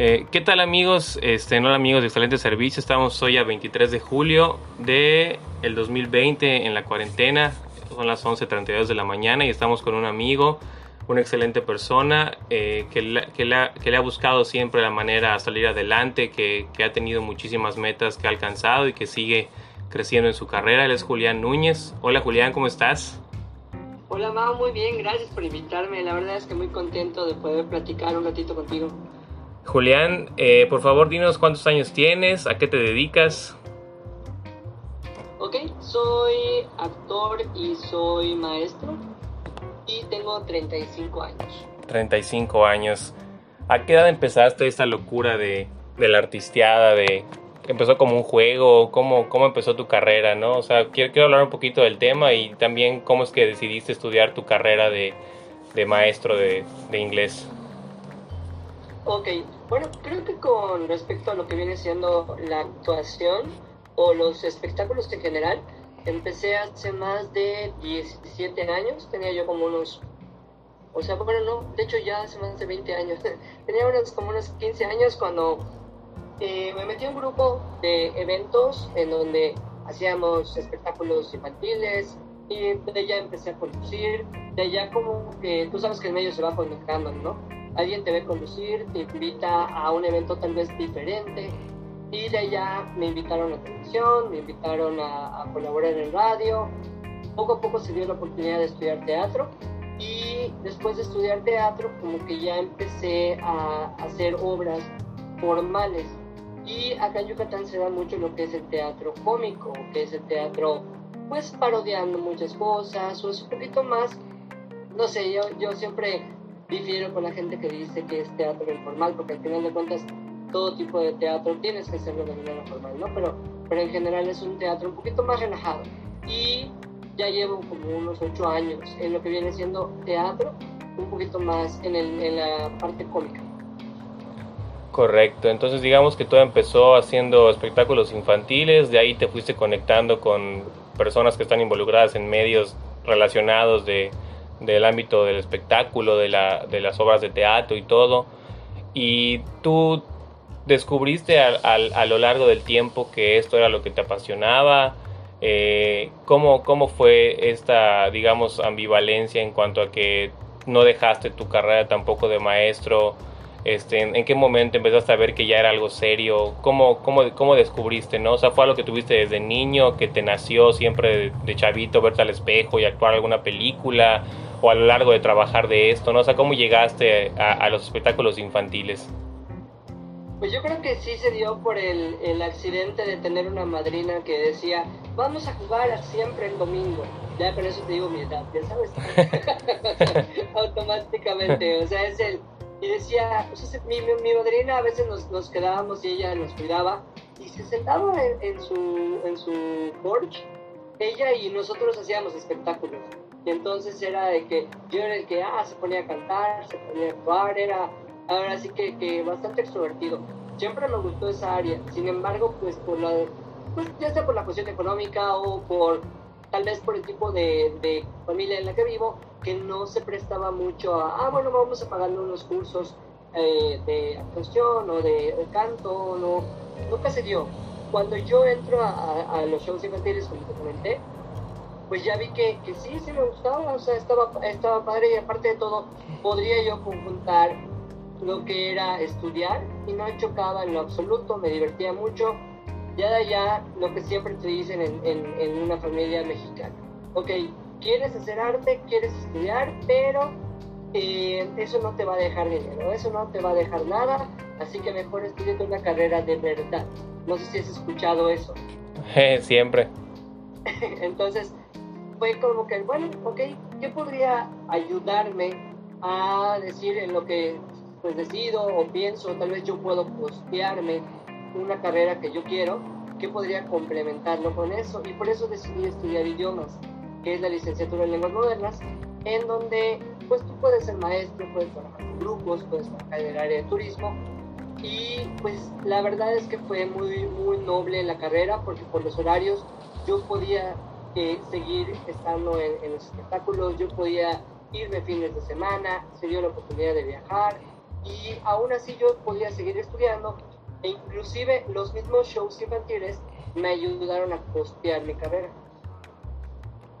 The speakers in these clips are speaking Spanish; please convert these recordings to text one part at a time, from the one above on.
Eh, ¿Qué tal amigos? Este, no amigos de Excelente Servicio, estamos hoy a 23 de julio de el 2020 en la cuarentena, son las 11.32 de la mañana y estamos con un amigo, una excelente persona eh, que, le ha buscado siempre la manera a salir adelante, que, que, ha tenido muchísimas metas que ha alcanzado y que sigue creciendo en su carrera. Él es Julián Núñez. Hola Julián, ¿cómo estás? Hola Mao, muy bien, gracias por invitarme. La verdad es que muy contento de poder platicar un ratito contigo. Julián, eh, por favor dinos cuántos años tienes, a qué te dedicas. Ok, soy actor y soy maestro y tengo 35 años. 35 años. ¿A qué edad empezaste esta locura de, de la artisteada, de empezó como un juego, cómo, cómo empezó tu carrera, ¿no? O sea, quiero, quiero hablar un poquito del tema y también cómo es que decidiste estudiar tu carrera de, de maestro de, de inglés. Ok, bueno, creo que con respecto a lo que viene siendo la actuación o los espectáculos en general, empecé hace más de 17 años, tenía yo como unos, o sea, bueno, no, de hecho ya hace más de 20 años, tenía unos, como unos 15 años cuando eh, me metí en un grupo de eventos en donde hacíamos espectáculos infantiles y de allá empecé a conducir, de allá como que tú sabes que el medio se va conectando, ¿no? Alguien te ve conducir, te invita a un evento tal vez diferente y de allá me invitaron a televisión, me invitaron a, colaborar en radio. Poco a poco se dio la oportunidad de estudiar teatro y después de estudiar teatro como que ya empecé a, hacer obras formales. Y acá en Yucatán se da mucho lo que es el teatro cómico, que es el teatro pues parodiando muchas cosas, o es un poquito más, no sé, yo, yo siempre difiero con la gente que dice que es teatro informal, porque al final de cuentas todo tipo de teatro tienes que hacerlo de manera formal, ¿no? Pero, pero en general es un teatro un poquito más relajado. Y ya llevo como unos ocho años en lo que viene siendo teatro, un poquito más en, el, en la parte cómica. Correcto, entonces digamos que todo empezó haciendo espectáculos infantiles, de ahí te fuiste conectando con personas que están involucradas en medios relacionados de, del ámbito del espectáculo, de, la, de las obras de teatro y todo. Y tú descubriste a, lo largo del tiempo que esto era lo que te apasionaba. Eh, ¿cómo, ¿Cómo fue esta, digamos, ambivalencia en cuanto a que no dejaste tu carrera tampoco de maestro? Este, ¿en, qué momento empezaste a ver que ya era algo serio? ¿Cómo, cómo, cómo descubriste, no? O sea, ¿fue algo que tuviste desde niño, que te nació siempre de, chavito verte al espejo y actuar alguna película? ¿O a lo largo de trabajar de esto, no? O sea, ¿cómo llegaste a, los espectáculos infantiles? Pues yo creo que sí se dio por el, el, accidente de tener una madrina que decía, vamos a jugar siempre el domingo. Ya con eso te digo mi edad, ya sabes. Automáticamente, o sea, es el y decía, mi, mi, madrina a veces nos, nos, quedábamos y ella nos cuidaba y se sentaba en, su, en su porch, ella y nosotros hacíamos espectáculos. Y entonces era de que yo era el que ah, se ponía a cantar, se ponía a actuar, era ahora sí que, que bastante extrovertido. Siempre me gustó esa área, sin embargo, pues por la, pues ya sea por la cuestión económica o por tal vez por el tipo de, de familia en la que vivo, que no se prestaba mucho a, ah, bueno, vamos a pagarle unos cursos eh, de actuación o de, canto, no, nunca se dio. Cuando yo entro a, los shows infantiles, como te comenté, pues ya vi que, que, sí, sí me gustaba, o sea, estaba, estaba padre y aparte de todo, podría yo conjuntar lo que era estudiar y no chocaba en lo absoluto, me divertía mucho. Ya de allá, lo que siempre te dicen en, en, en una familia mexicana. Ok, quieres hacer arte, quieres estudiar, pero eh, eso no te va a dejar dinero, eso no te va a dejar nada, así que mejor estudiate una carrera de verdad. No sé si has escuchado eso. Siempre. Entonces, fue como que, bueno, ok, ¿qué podría ayudarme a decir en lo que pues decido o pienso, tal vez yo puedo costearme una carrera que yo quiero, ¿qué podría complementarlo con eso? Y por eso decidí estudiar idiomas que es la licenciatura en lenguas modernas, en donde pues tú puedes ser maestro, puedes trabajar con grupos, puedes trabajar en el área de turismo y pues la verdad es que fue muy, muy noble la carrera porque por los horarios yo podía eh, seguir estando en, los espectáculos, yo podía irme fines de semana, se dio la oportunidad de viajar y aún así yo podía seguir estudiando e inclusive los mismos shows infantiles me ayudaron a costear mi carrera.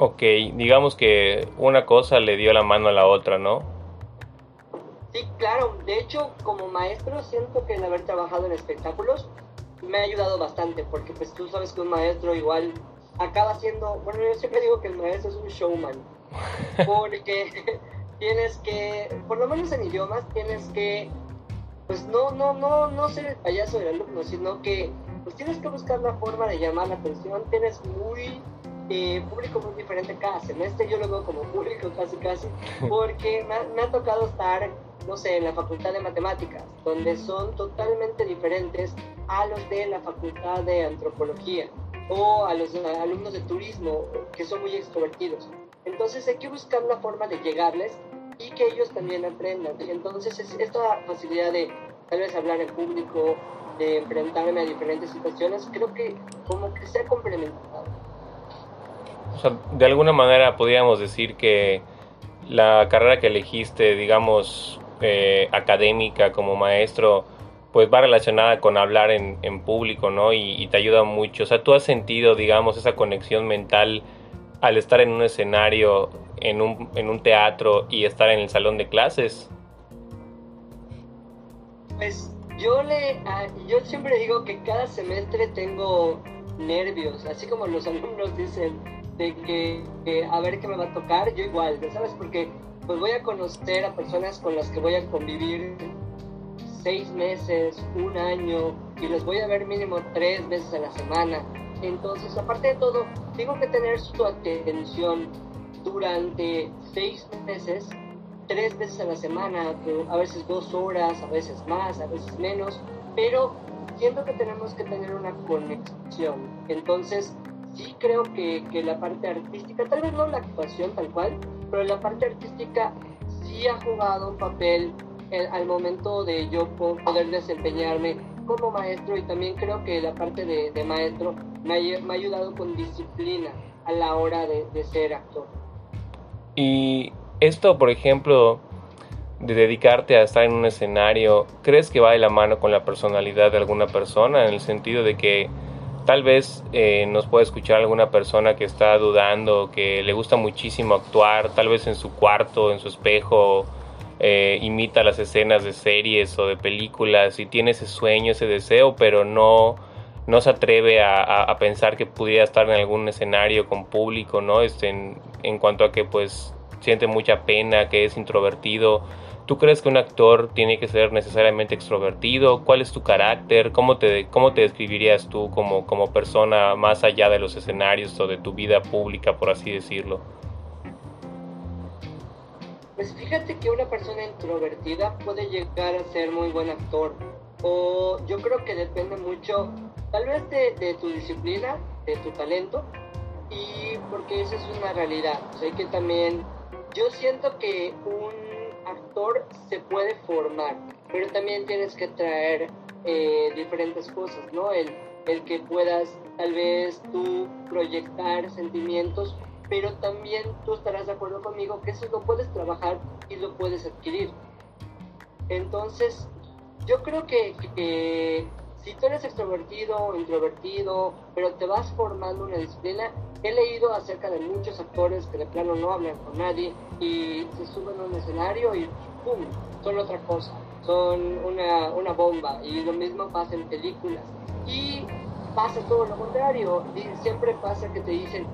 Ok, digamos que una cosa le dio la mano a la otra, ¿no? Sí, claro. De hecho, como maestro siento que el haber trabajado en espectáculos me ha ayudado bastante, porque pues tú sabes que un maestro igual acaba siendo, bueno, yo siempre digo que el maestro es un showman, porque tienes que, por lo menos en idiomas, tienes que, pues no, no, no, no ser el payaso del alumno, sino que pues tienes que buscar la forma de llamar la atención, tienes muy eh, público muy diferente cada semestre, yo lo veo como público casi casi, porque me ha, tocado estar, no sé, en la Facultad de Matemáticas, donde son totalmente diferentes a los de la Facultad de Antropología o a los alumnos de turismo, que son muy extrovertidos. Entonces hay que buscar la forma de llegarles y que ellos también aprendan. Entonces es esta facilidad de tal vez hablar en público, de enfrentarme a diferentes situaciones, creo que como que se ha complementado. O sea, de alguna manera podríamos decir que la carrera que elegiste, digamos, eh, académica como maestro, pues va relacionada con hablar en, público, ¿no? Y, y, te ayuda mucho. O sea, tú has sentido, digamos, esa conexión mental al estar en un escenario, en un, en un teatro y estar en el salón de clases. Pues yo le, yo siempre digo que cada semestre tengo nervios, así como los alumnos dicen de que, a ver qué me va a tocar, yo igual, ¿sabes? Porque pues voy a conocer a personas con las que voy a convivir seis meses, un año, y los voy a ver mínimo tres veces a la semana. Entonces, aparte de todo, tengo que tener su atención durante seis meses tres veces a la semana, a veces dos horas, a veces más, a veces menos, pero siento que tenemos que tener una conexión. Entonces, sí creo que, que la parte artística, tal vez no la actuación tal cual, pero la parte artística sí ha jugado un papel al momento de yo poder desempeñarme como maestro y también creo que la parte de, de maestro me ha, me ha, ayudado con disciplina a la hora de, de ser actor. Y esto, por ejemplo, de dedicarte a estar en un escenario, ¿crees que va de la mano con la personalidad de alguna persona? En el sentido de que tal vez eh, nos puede escuchar alguna persona que está dudando, que le gusta muchísimo actuar, tal vez en su cuarto, en su espejo, eh, imita las escenas de series o de películas y tiene ese sueño, ese deseo, pero no, no se atreve a, pensar que pudiera estar en algún escenario con público, ¿no? Este, en, en cuanto a que pues siente mucha pena, que es introvertido. ¿Tú crees que un actor tiene que ser necesariamente extrovertido? ¿Cuál es tu carácter? ¿Cómo te, cómo te describirías tú como, como persona más allá de los escenarios o de tu vida pública, por así decirlo? Pues fíjate que una persona introvertida puede llegar a ser muy buen actor. O yo creo que depende mucho, tal vez de, de tu disciplina, de tu talento, y porque esa es una realidad. Sé que también yo siento que un actor se puede formar, pero también tienes que traer eh, diferentes cosas, ¿no? El, el que puedas tal vez tú proyectar sentimientos, pero también tú estarás de acuerdo conmigo que eso lo puedes trabajar y lo puedes adquirir. Entonces, yo creo que, que si tú eres extrovertido introvertido, pero te vas formando una disciplina, he leído acerca de muchos actores que de plano no hablan con nadie y se suben a un escenario y ¡pum! son otra cosa, son una, una bomba y lo mismo pasa en películas. Y pasa todo lo contrario, siempre pasa que te dicen,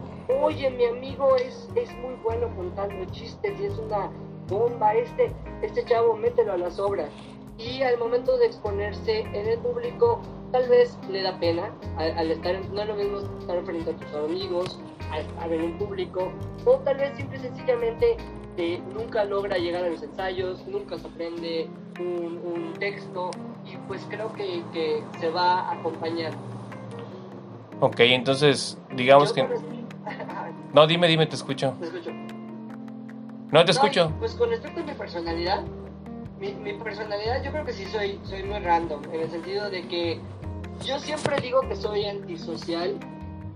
oye, mi amigo es, es muy bueno contando chistes y es una bomba, este, este chavo mételo a las obras y al momento de exponerse en el público tal vez le da pena al, estar, no es lo mismo estar frente a tus amigos, al estar en un público, o tal vez simple y sencillamente eh, nunca logra llegar a los ensayos, nunca se aprende un, un texto y pues creo que, que, se va a acompañar. Ok, entonces digamos que... No, dime, dime, te escucho. Te escucho. No, te escucho. Pues con respecto a mi personalidad, mi, personalidad yo creo que sí soy, soy muy random, en el sentido de que yo siempre digo que soy antisocial,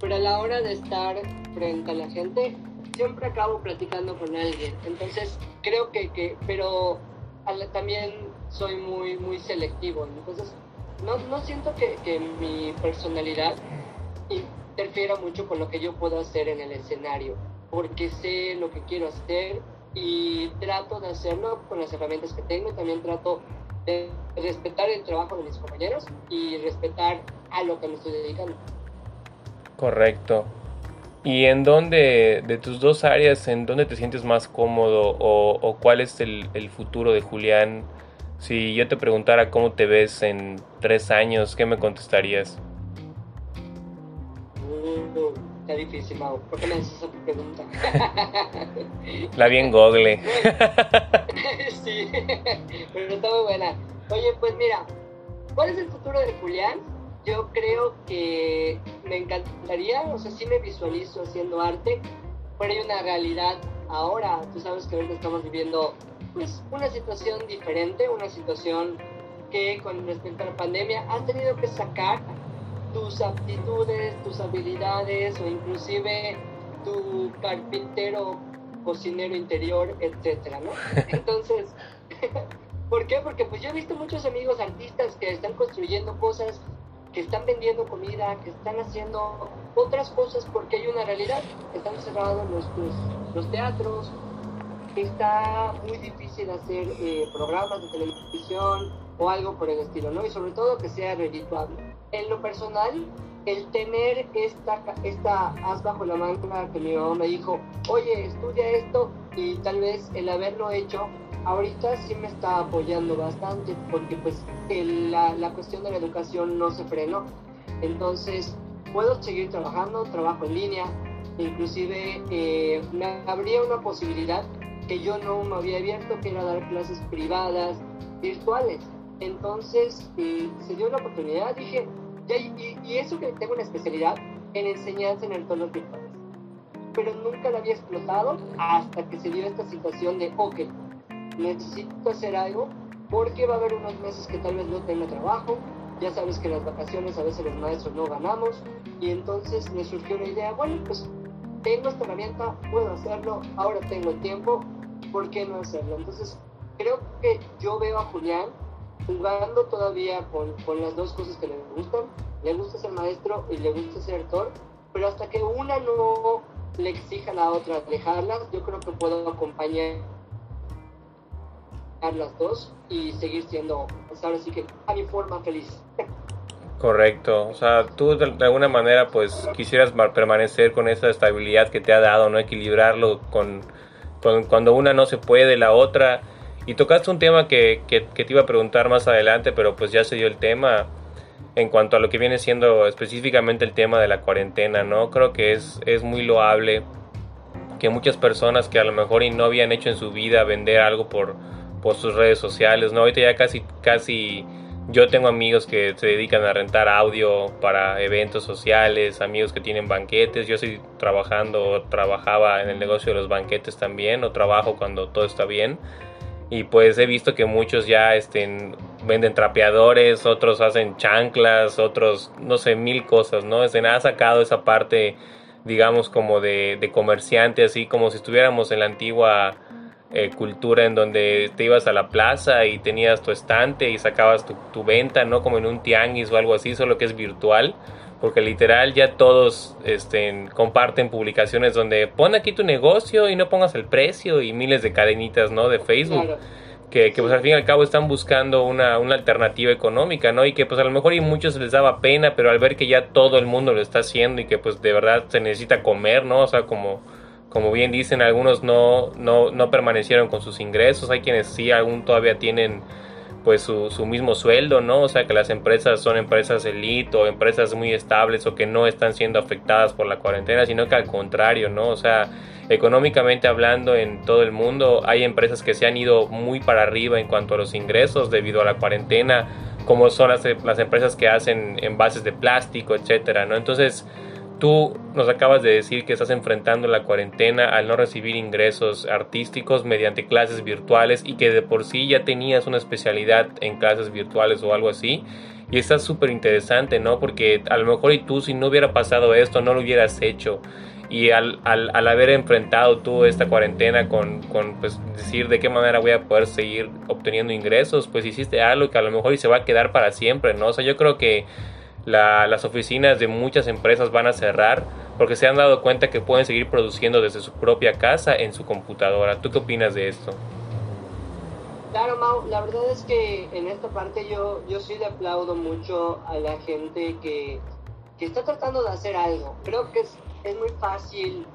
pero a la hora de estar frente a la gente, siempre acabo platicando con alguien. Entonces, creo que, que pero también soy muy, muy selectivo. Entonces, no, no siento que, que mi personalidad interfiera mucho con lo que yo puedo hacer en el escenario, porque sé lo que quiero hacer y trato de hacerlo con las herramientas que tengo. También trato de respetar el trabajo de mis compañeros y respetar a lo que me estoy dedicando. Correcto. ¿Y en dónde, de tus dos áreas, en dónde te sientes más cómodo o, cuál es el, el, futuro de Julián? Si yo te preguntara cómo te ves en tres años, ¿qué me contestarías? Está difícil, Mau. ¿Por qué me haces esa pregunta? La vi en Google. sí, pero está muy buena. Oye, pues mira, ¿cuál es el futuro de Julián? Yo creo que me encantaría, o sea, sí me visualizo haciendo arte, pero hay una realidad ahora. Tú sabes que ahorita estamos viviendo pues, una situación diferente, una situación que con respecto a la pandemia has tenido que sacar tus aptitudes, tus habilidades o inclusive tu carpintero, cocinero interior, etcétera, ¿no? Entonces, ¿por qué? Porque pues yo he visto muchos amigos artistas que están construyendo cosas, que están vendiendo comida, que están haciendo otras cosas porque hay una realidad. Están cerrados los, los, teatros, está muy difícil hacer eh, programas de televisión o algo por el estilo, ¿no? Y sobre todo que sea redituable en lo personal, el tener esta, esta as bajo la manga que mi mamá me dijo, oye, estudia esto y tal vez el haberlo hecho, ahorita sí me está apoyando bastante porque pues la, la, cuestión de la educación no se frenó. Entonces, puedo seguir trabajando, trabajo en línea, inclusive eh, me habría una posibilidad que yo no me había abierto, que era dar clases privadas, virtuales entonces eh, se dio la oportunidad, dije, y, eso que tengo una especialidad en enseñanza en entornos virtuales. Pero nunca la había explotado hasta que se dio esta situación de, ok, necesito hacer algo porque va a haber unos meses que tal vez no tenga trabajo, ya sabes que las vacaciones a veces los maestros no ganamos, y entonces me surgió la idea, bueno, pues tengo esta herramienta, puedo hacerlo, ahora tengo el tiempo, ¿por qué no hacerlo? Entonces creo que yo veo a Julián jugando todavía con, con, las dos cosas que le gustan. Le gusta ser maestro y le gusta ser actor, pero hasta que una no le exija a la otra dejarlas, yo creo que puedo acompañar a las dos y seguir siendo, pues ahora sí que a mi forma feliz. Correcto, o sea, tú de, alguna manera pues quisieras permanecer con esa estabilidad que te ha dado, no equilibrarlo con, con cuando una no se puede, la otra y tocaste un tema que, que, te iba a preguntar más adelante, pero pues ya se dio el tema en cuanto a lo que viene siendo específicamente el tema de la cuarentena, ¿no? Creo que es, es muy loable que muchas personas que a lo mejor y no habían hecho en su vida vender algo por, por sus redes sociales, ¿no? Ahorita ya casi, casi yo tengo amigos que se dedican a rentar audio para eventos sociales, amigos que tienen banquetes, yo estoy trabajando, trabajaba en el negocio de los banquetes también, o trabajo cuando todo está bien y pues he visto que muchos ya estén, venden trapeadores, otros hacen chanclas, otros no sé, mil cosas, ¿no? Ha sacado esa parte, digamos, como de, de comerciante, así como si estuviéramos en la antigua eh, cultura en donde te ibas a la plaza y tenías tu estante y sacabas tu, tu venta, ¿no? Como en un tianguis o algo así, solo que es virtual porque literal ya todos este, comparten publicaciones donde pon aquí tu negocio y no pongas el precio y miles de cadenitas, ¿no? De Facebook. Que, que, pues al fin y al cabo están buscando una, una, alternativa económica, ¿no? Y que pues a lo mejor y muchos les daba pena, pero al ver que ya todo el mundo lo está haciendo y que pues de verdad se necesita comer, ¿no? O sea, como, como bien dicen, algunos no, no, no permanecieron con sus ingresos, hay quienes sí aún todavía tienen pues su, su, mismo sueldo, ¿no? O sea, que las empresas son empresas elite o empresas muy estables o que no están siendo afectadas por la cuarentena, sino que al contrario, ¿no? O sea, económicamente hablando en todo el mundo hay empresas que se han ido muy para arriba en cuanto a los ingresos debido a la cuarentena, como son las, las empresas que hacen envases de plástico, etcétera, ¿no? Entonces, Tú nos acabas de decir que estás enfrentando la cuarentena al no recibir ingresos artísticos mediante clases virtuales y que de por sí ya tenías una especialidad en clases virtuales o algo así y está súper interesante, ¿no? Porque a lo mejor y tú si no hubiera pasado esto, no lo hubieras hecho. Y al, al, al haber enfrentado tú esta cuarentena con, con, pues, decir de qué manera voy a poder seguir obteniendo ingresos, pues hiciste algo que a lo mejor y se va a quedar para siempre, ¿no? O sea, yo creo que la, las oficinas de muchas empresas van a cerrar porque se han dado cuenta que pueden seguir produciendo desde su propia casa en su computadora. ¿Tú qué opinas de esto? Claro, Mau, la verdad es que en esta parte yo, yo sí le aplaudo mucho a la gente que, que está tratando de hacer algo. Creo que es, es muy fácil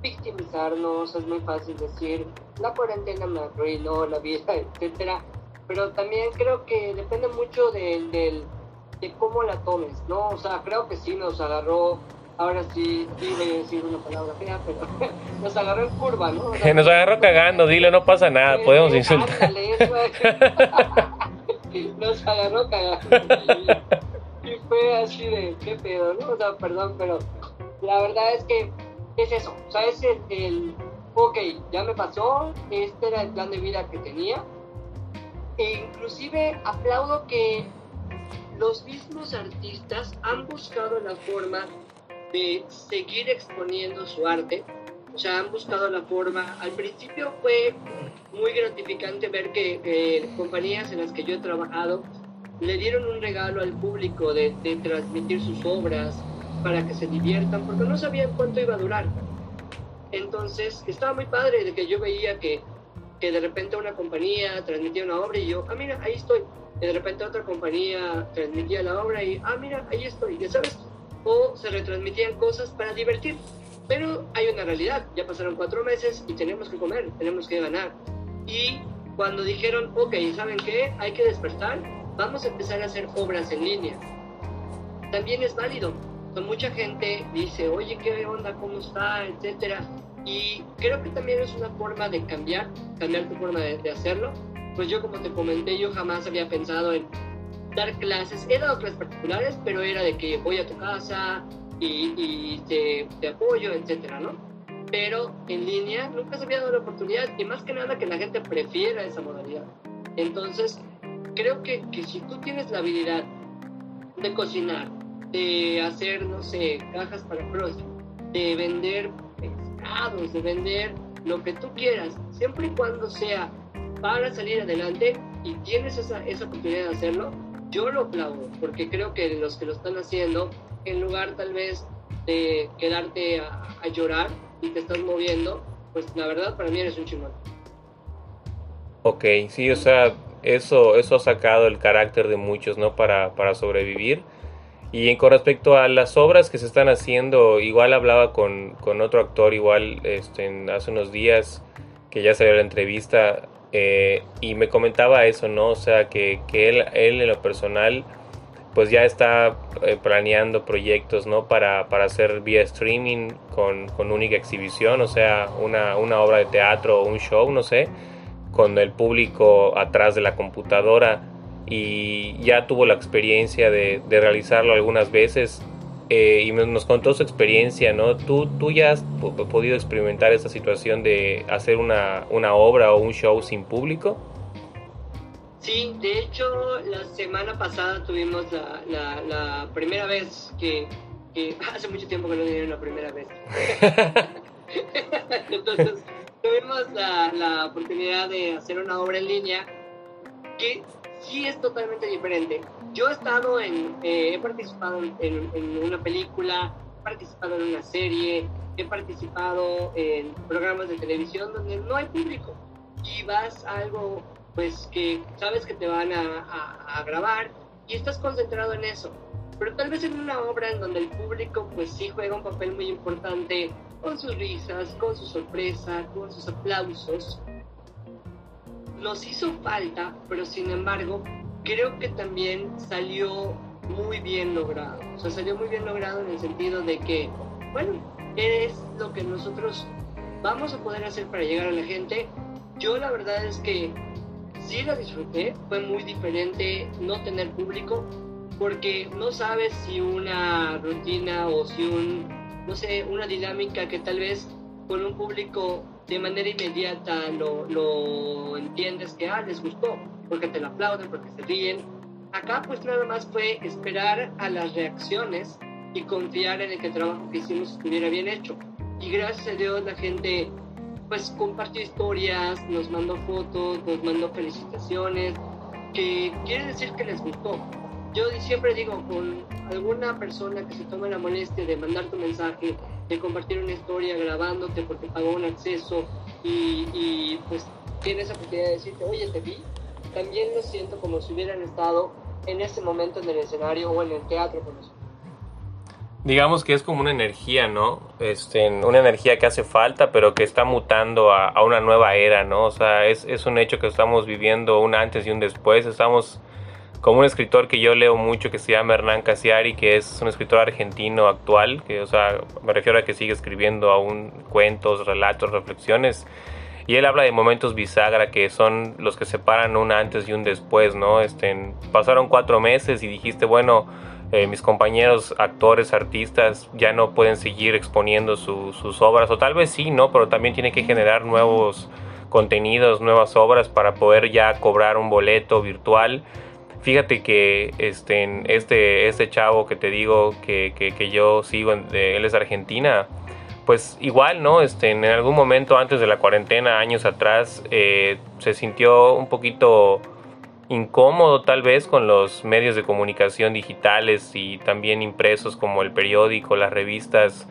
victimizarnos, es muy fácil decir, la cuarentena me arruinó la vida, etcétera. Pero también creo que depende mucho del, del, de cómo la tomes, ¿no? O sea, creo que sí nos agarró ahora sí, sí voy a decir una palabra fea, pero nos agarró en curva, ¿no? Nos agarró cagando, dile, no pasa nada, eh, podemos insultar. ándale, nos agarró cagando. Y, y fue así de, qué pedo, ¿no? O sea, perdón, pero la verdad es que es eso. O sea, es el, el ok, ya me pasó, este era el plan de vida que tenía. E inclusive aplaudo que los mismos artistas han buscado la forma de seguir exponiendo su arte. O sea, han buscado la forma. Al principio fue muy gratificante ver que eh, compañías en las que yo he trabajado le dieron un regalo al público de, de, transmitir sus obras para que se diviertan, porque no sabían cuánto iba a durar. Entonces, estaba muy padre de que yo veía que, que de repente una compañía transmitía una obra y yo, ah, mira, ahí estoy. Y de repente otra compañía transmitía la obra y, ah, mira, ahí estoy. Ya sabes, o se retransmitían cosas para divertir. Pero hay una realidad, ya pasaron cuatro meses y tenemos que comer, tenemos que ganar. Y cuando dijeron, ok, ¿saben qué? Hay que despertar, vamos a empezar a hacer obras en línea. También es válido. Con mucha gente dice, oye, ¿qué onda? ¿Cómo está? Etcétera. Y creo que también es una forma de cambiar, cambiar tu forma de, de hacerlo. Pues yo, como te comenté, yo jamás había pensado en dar clases. He dado clases particulares, pero era de que voy a tu casa y, y te, te, apoyo, etcétera, ¿no? Pero en línea nunca se había dado la oportunidad y más que nada que la gente prefiera esa modalidad. Entonces, creo que, que si tú tienes la habilidad de cocinar, de hacer, no sé, cajas para CrossFit, de vender pescados, de vender lo que tú quieras, siempre y cuando sea para salir adelante y tienes esa, esa oportunidad de hacerlo, yo lo aplaudo, porque creo que los que lo están haciendo, en lugar tal vez de quedarte a, a llorar y te estás moviendo, pues la verdad para mí eres un chingón. Ok, sí, o sea, eso, eso ha sacado el carácter de muchos, ¿no? Para, para sobrevivir. Y con respecto a las obras que se están haciendo, igual hablaba con, con otro actor, igual este, hace unos días que ya salió la entrevista, eh, y me comentaba eso, ¿no? O sea, que, que él, él en lo personal, pues ya está eh, planeando proyectos, ¿no? Para, para hacer vía streaming con, con única exhibición, o sea, una, una obra de teatro o un show, no sé, con el público atrás de la computadora y ya tuvo la experiencia de, de realizarlo algunas veces eh, y nos contó su experiencia, ¿no? ¿Tú, tú ya has podido experimentar esa situación de hacer una, una obra o un show sin público? Sí, de hecho, la semana pasada tuvimos la, la, la primera vez que, que, Hace mucho tiempo que no tenía una primera vez. Entonces, tuvimos la, la oportunidad de hacer una obra en línea que sí es totalmente diferente. Yo he estado en, eh, he participado en, en, una película, he participado en una serie, he participado en programas de televisión donde no hay público y vas a algo pues que sabes que te van a, a, a grabar y estás concentrado en eso. Pero tal vez en una obra en donde el público pues sí juega un papel muy importante con sus risas, con su sorpresa, con sus aplausos, nos hizo falta, pero sin embargo, creo que también salió muy bien logrado. O sea, salió muy bien logrado en el sentido de que, bueno, es lo que nosotros vamos a poder hacer para llegar a la gente. Yo la verdad es que sí la disfruté, fue muy diferente no tener público, porque no sabes si una rutina o si un, no sé, una dinámica que tal vez con un público de manera inmediata lo, lo entiendes que, ah, les gustó, porque te lo aplauden, porque se ríen, acá pues nada más fue esperar a las reacciones y confiar en el que el trabajo que hicimos estuviera bien hecho. Y gracias a Dios la gente pues compartió historias, nos mandó fotos, nos mandó felicitaciones, que quiere decir que les gustó. Yo siempre digo, con alguna persona que se tome la molestia de mandar tu mensaje, de compartir una historia grabándote porque pagó un acceso y, y pues tiene esa oportunidad de decirte, oye, te vi, también lo siento como si hubieran estado en ese momento en el escenario o en el teatro con nosotros. Digamos que es como una energía, ¿no? Este, una energía que hace falta, pero que está mutando a, a una nueva era, ¿no? O sea, es, es, un hecho que estamos viviendo un antes y un después. Estamos como un escritor que yo leo mucho que se llama Hernán Casiari, que es un escritor argentino actual, que, o sea, me refiero a que sigue escribiendo aún cuentos, relatos, reflexiones y él habla de momentos bisagra que son los que separan un antes y un después, ¿no? Este, pasaron cuatro meses y dijiste, bueno, eh, mis compañeros actores, artistas ya no pueden seguir exponiendo sus obras, o tal vez sí, ¿no? Pero también tiene que generar nuevos contenidos, nuevas obras para poder ya cobrar un boleto virtual. Fíjate que este, este, este chavo que te digo que, que, yo sigo, él es argentina, pues igual, ¿no? Este, en algún momento antes de la cuarentena, años atrás, eh, se sintió un poquito incómodo tal vez con los medios de comunicación digitales y también impresos como el periódico, las revistas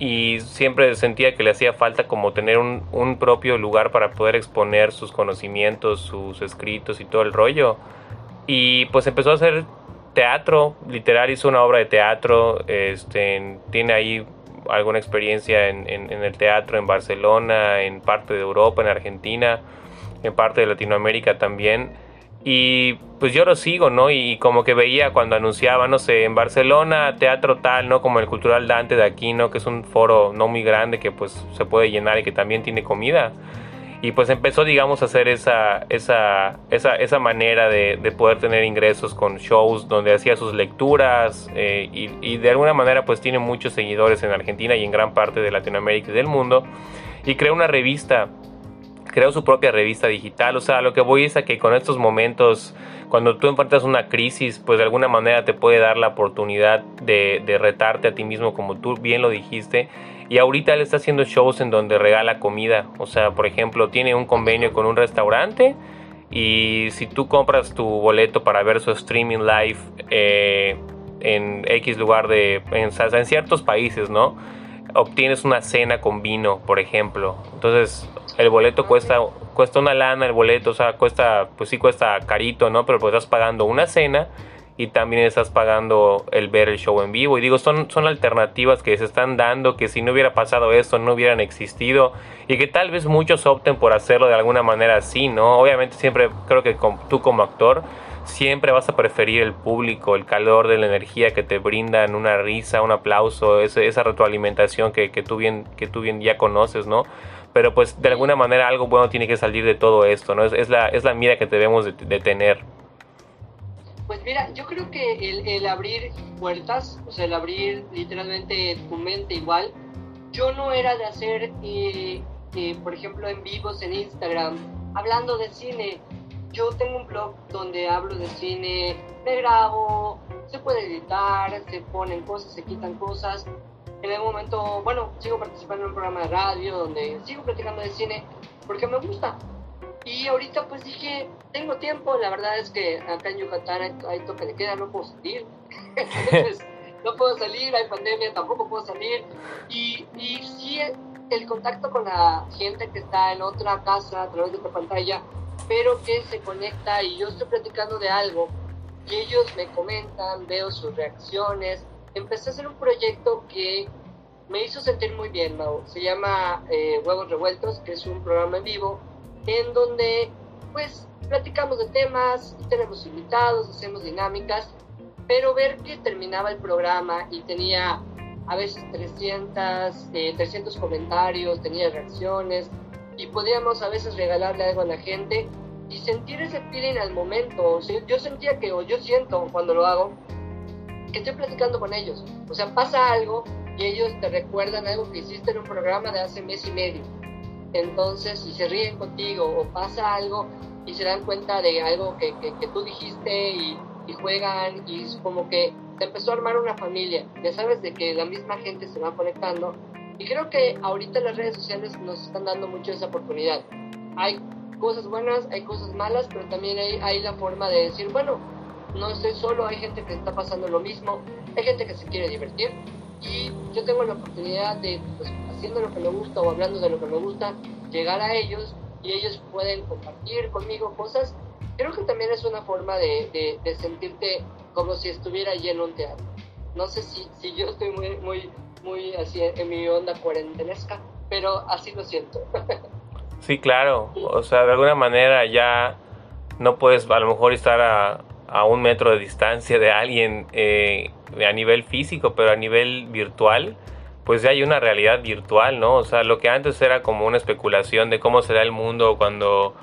y siempre sentía que le hacía falta como tener un, un propio lugar para poder exponer sus conocimientos, sus escritos y todo el rollo. Y pues empezó a hacer teatro, literal hizo una obra de teatro, este, tiene ahí alguna experiencia en, en, el teatro en Barcelona, en parte de Europa, en Argentina, en parte de Latinoamérica también. Y pues yo lo sigo, ¿no? Y como que veía cuando anunciaba, no sé, en Barcelona, teatro tal, ¿no? Como el Cultural Dante de aquí, ¿no? Que es un foro no muy grande que pues se puede llenar y que también tiene comida y pues empezó digamos a hacer esa, esa, esa, esa manera de, de, poder tener ingresos con shows donde hacía sus lecturas eh, y, de alguna manera pues tiene muchos seguidores en Argentina y en gran parte de Latinoamérica y del mundo y creó una revista creó su propia revista digital. O sea lo que voy es a que con estos momentos cuando tú enfrentas una crisis pues de alguna manera te puede dar la oportunidad de, de retarte a ti mismo como tú bien lo dijiste y ahorita él está haciendo shows en donde regala comida. O sea, por ejemplo, tiene un convenio con un restaurante. Y si tú compras tu boleto para ver su streaming live eh, en X lugar de. En, en ciertos países, ¿no? Obtienes una cena con vino, por ejemplo. Entonces, el boleto cuesta, cuesta una lana, el boleto, o sea, cuesta, pues sí cuesta carito, ¿no? Pero pues estás pagando una cena y también estás pagando el ver el show en vivo. Y digo, son, son alternativas que se están dando, que si no hubiera pasado esto no hubieran existido y que tal vez muchos opten por hacerlo de alguna manera así, ¿no? Obviamente siempre creo que tú como actor siempre vas a preferir el público, el calor de la energía que te brindan, una risa, un aplauso, esa retroalimentación que, que, tú bien, que tú bien ya conoces, ¿no? Pero pues de alguna manera algo bueno tiene que salir de todo esto, ¿no? Es, es la, es la mira que debemos de, de tener. Pues mira, yo creo que el, abrir puertas, o sea, el abrir literalmente tu mente igual, yo no era de hacer, eh, eh, por ejemplo, en vivos en Instagram, hablando de cine. Yo tengo un blog donde hablo de cine, me grabo, se puede editar, se ponen cosas, se quitan cosas. En algún momento, bueno, sigo participando en un programa de radio donde sigo platicando de cine porque me gusta. Y ahorita pues dije, tengo tiempo, la verdad es que acá en Yucatán hay, toque de queda, no puedo salir. No puedo salir, hay pandemia, tampoco puedo salir. Y, y sí, el contacto con la gente que está en otra casa a través de otra pantalla, pero que se conecta y yo estoy platicando de algo y ellos me comentan, veo sus reacciones. Empecé a hacer un proyecto que me hizo sentir muy bien, Mau. Se llama eh, Huevos Revueltos, que es un programa en vivo en donde pues platicamos de temas, tenemos invitados, hacemos dinámicas, pero ver que terminaba el programa y tenía a veces 300, 300 eh, comentarios, tenía reacciones y podíamos a veces regalarle algo a la gente y sentir ese feeling al momento. yo sentía que, o yo siento cuando lo hago, que estoy platicando con ellos. O sea, pasa algo y ellos te recuerdan algo que hiciste en un programa de hace mes y medio entonces, si se ríen contigo o pasa algo y se dan cuenta de algo que, que, tú dijiste y, juegan y es como que se empezó a armar una familia. Ya sabes de que la misma gente se va conectando y creo que ahorita las redes sociales nos están dando mucho esa oportunidad. Hay cosas buenas, hay cosas malas, pero también hay, hay la forma de decir, bueno, no estoy solo, hay gente que está pasando lo mismo, hay gente que se quiere divertir y yo tengo la oportunidad de, pues, haciendo lo que me gusta o hablando de lo que me gusta, llegar a ellos y ellos pueden compartir conmigo cosas. Creo que también es una forma de, de, sentirte como si estuviera allí en un teatro. No sé si, si yo estoy muy, muy, muy así en mi onda cuarentenesca, pero así lo siento. Sí, claro. O sea, de alguna manera ya no puedes a lo mejor estar a, a un metro de distancia de alguien eh, a nivel físico, pero a nivel virtual, pues ya hay una realidad virtual, ¿no? O sea, lo que antes era como una especulación de cómo será el mundo cuando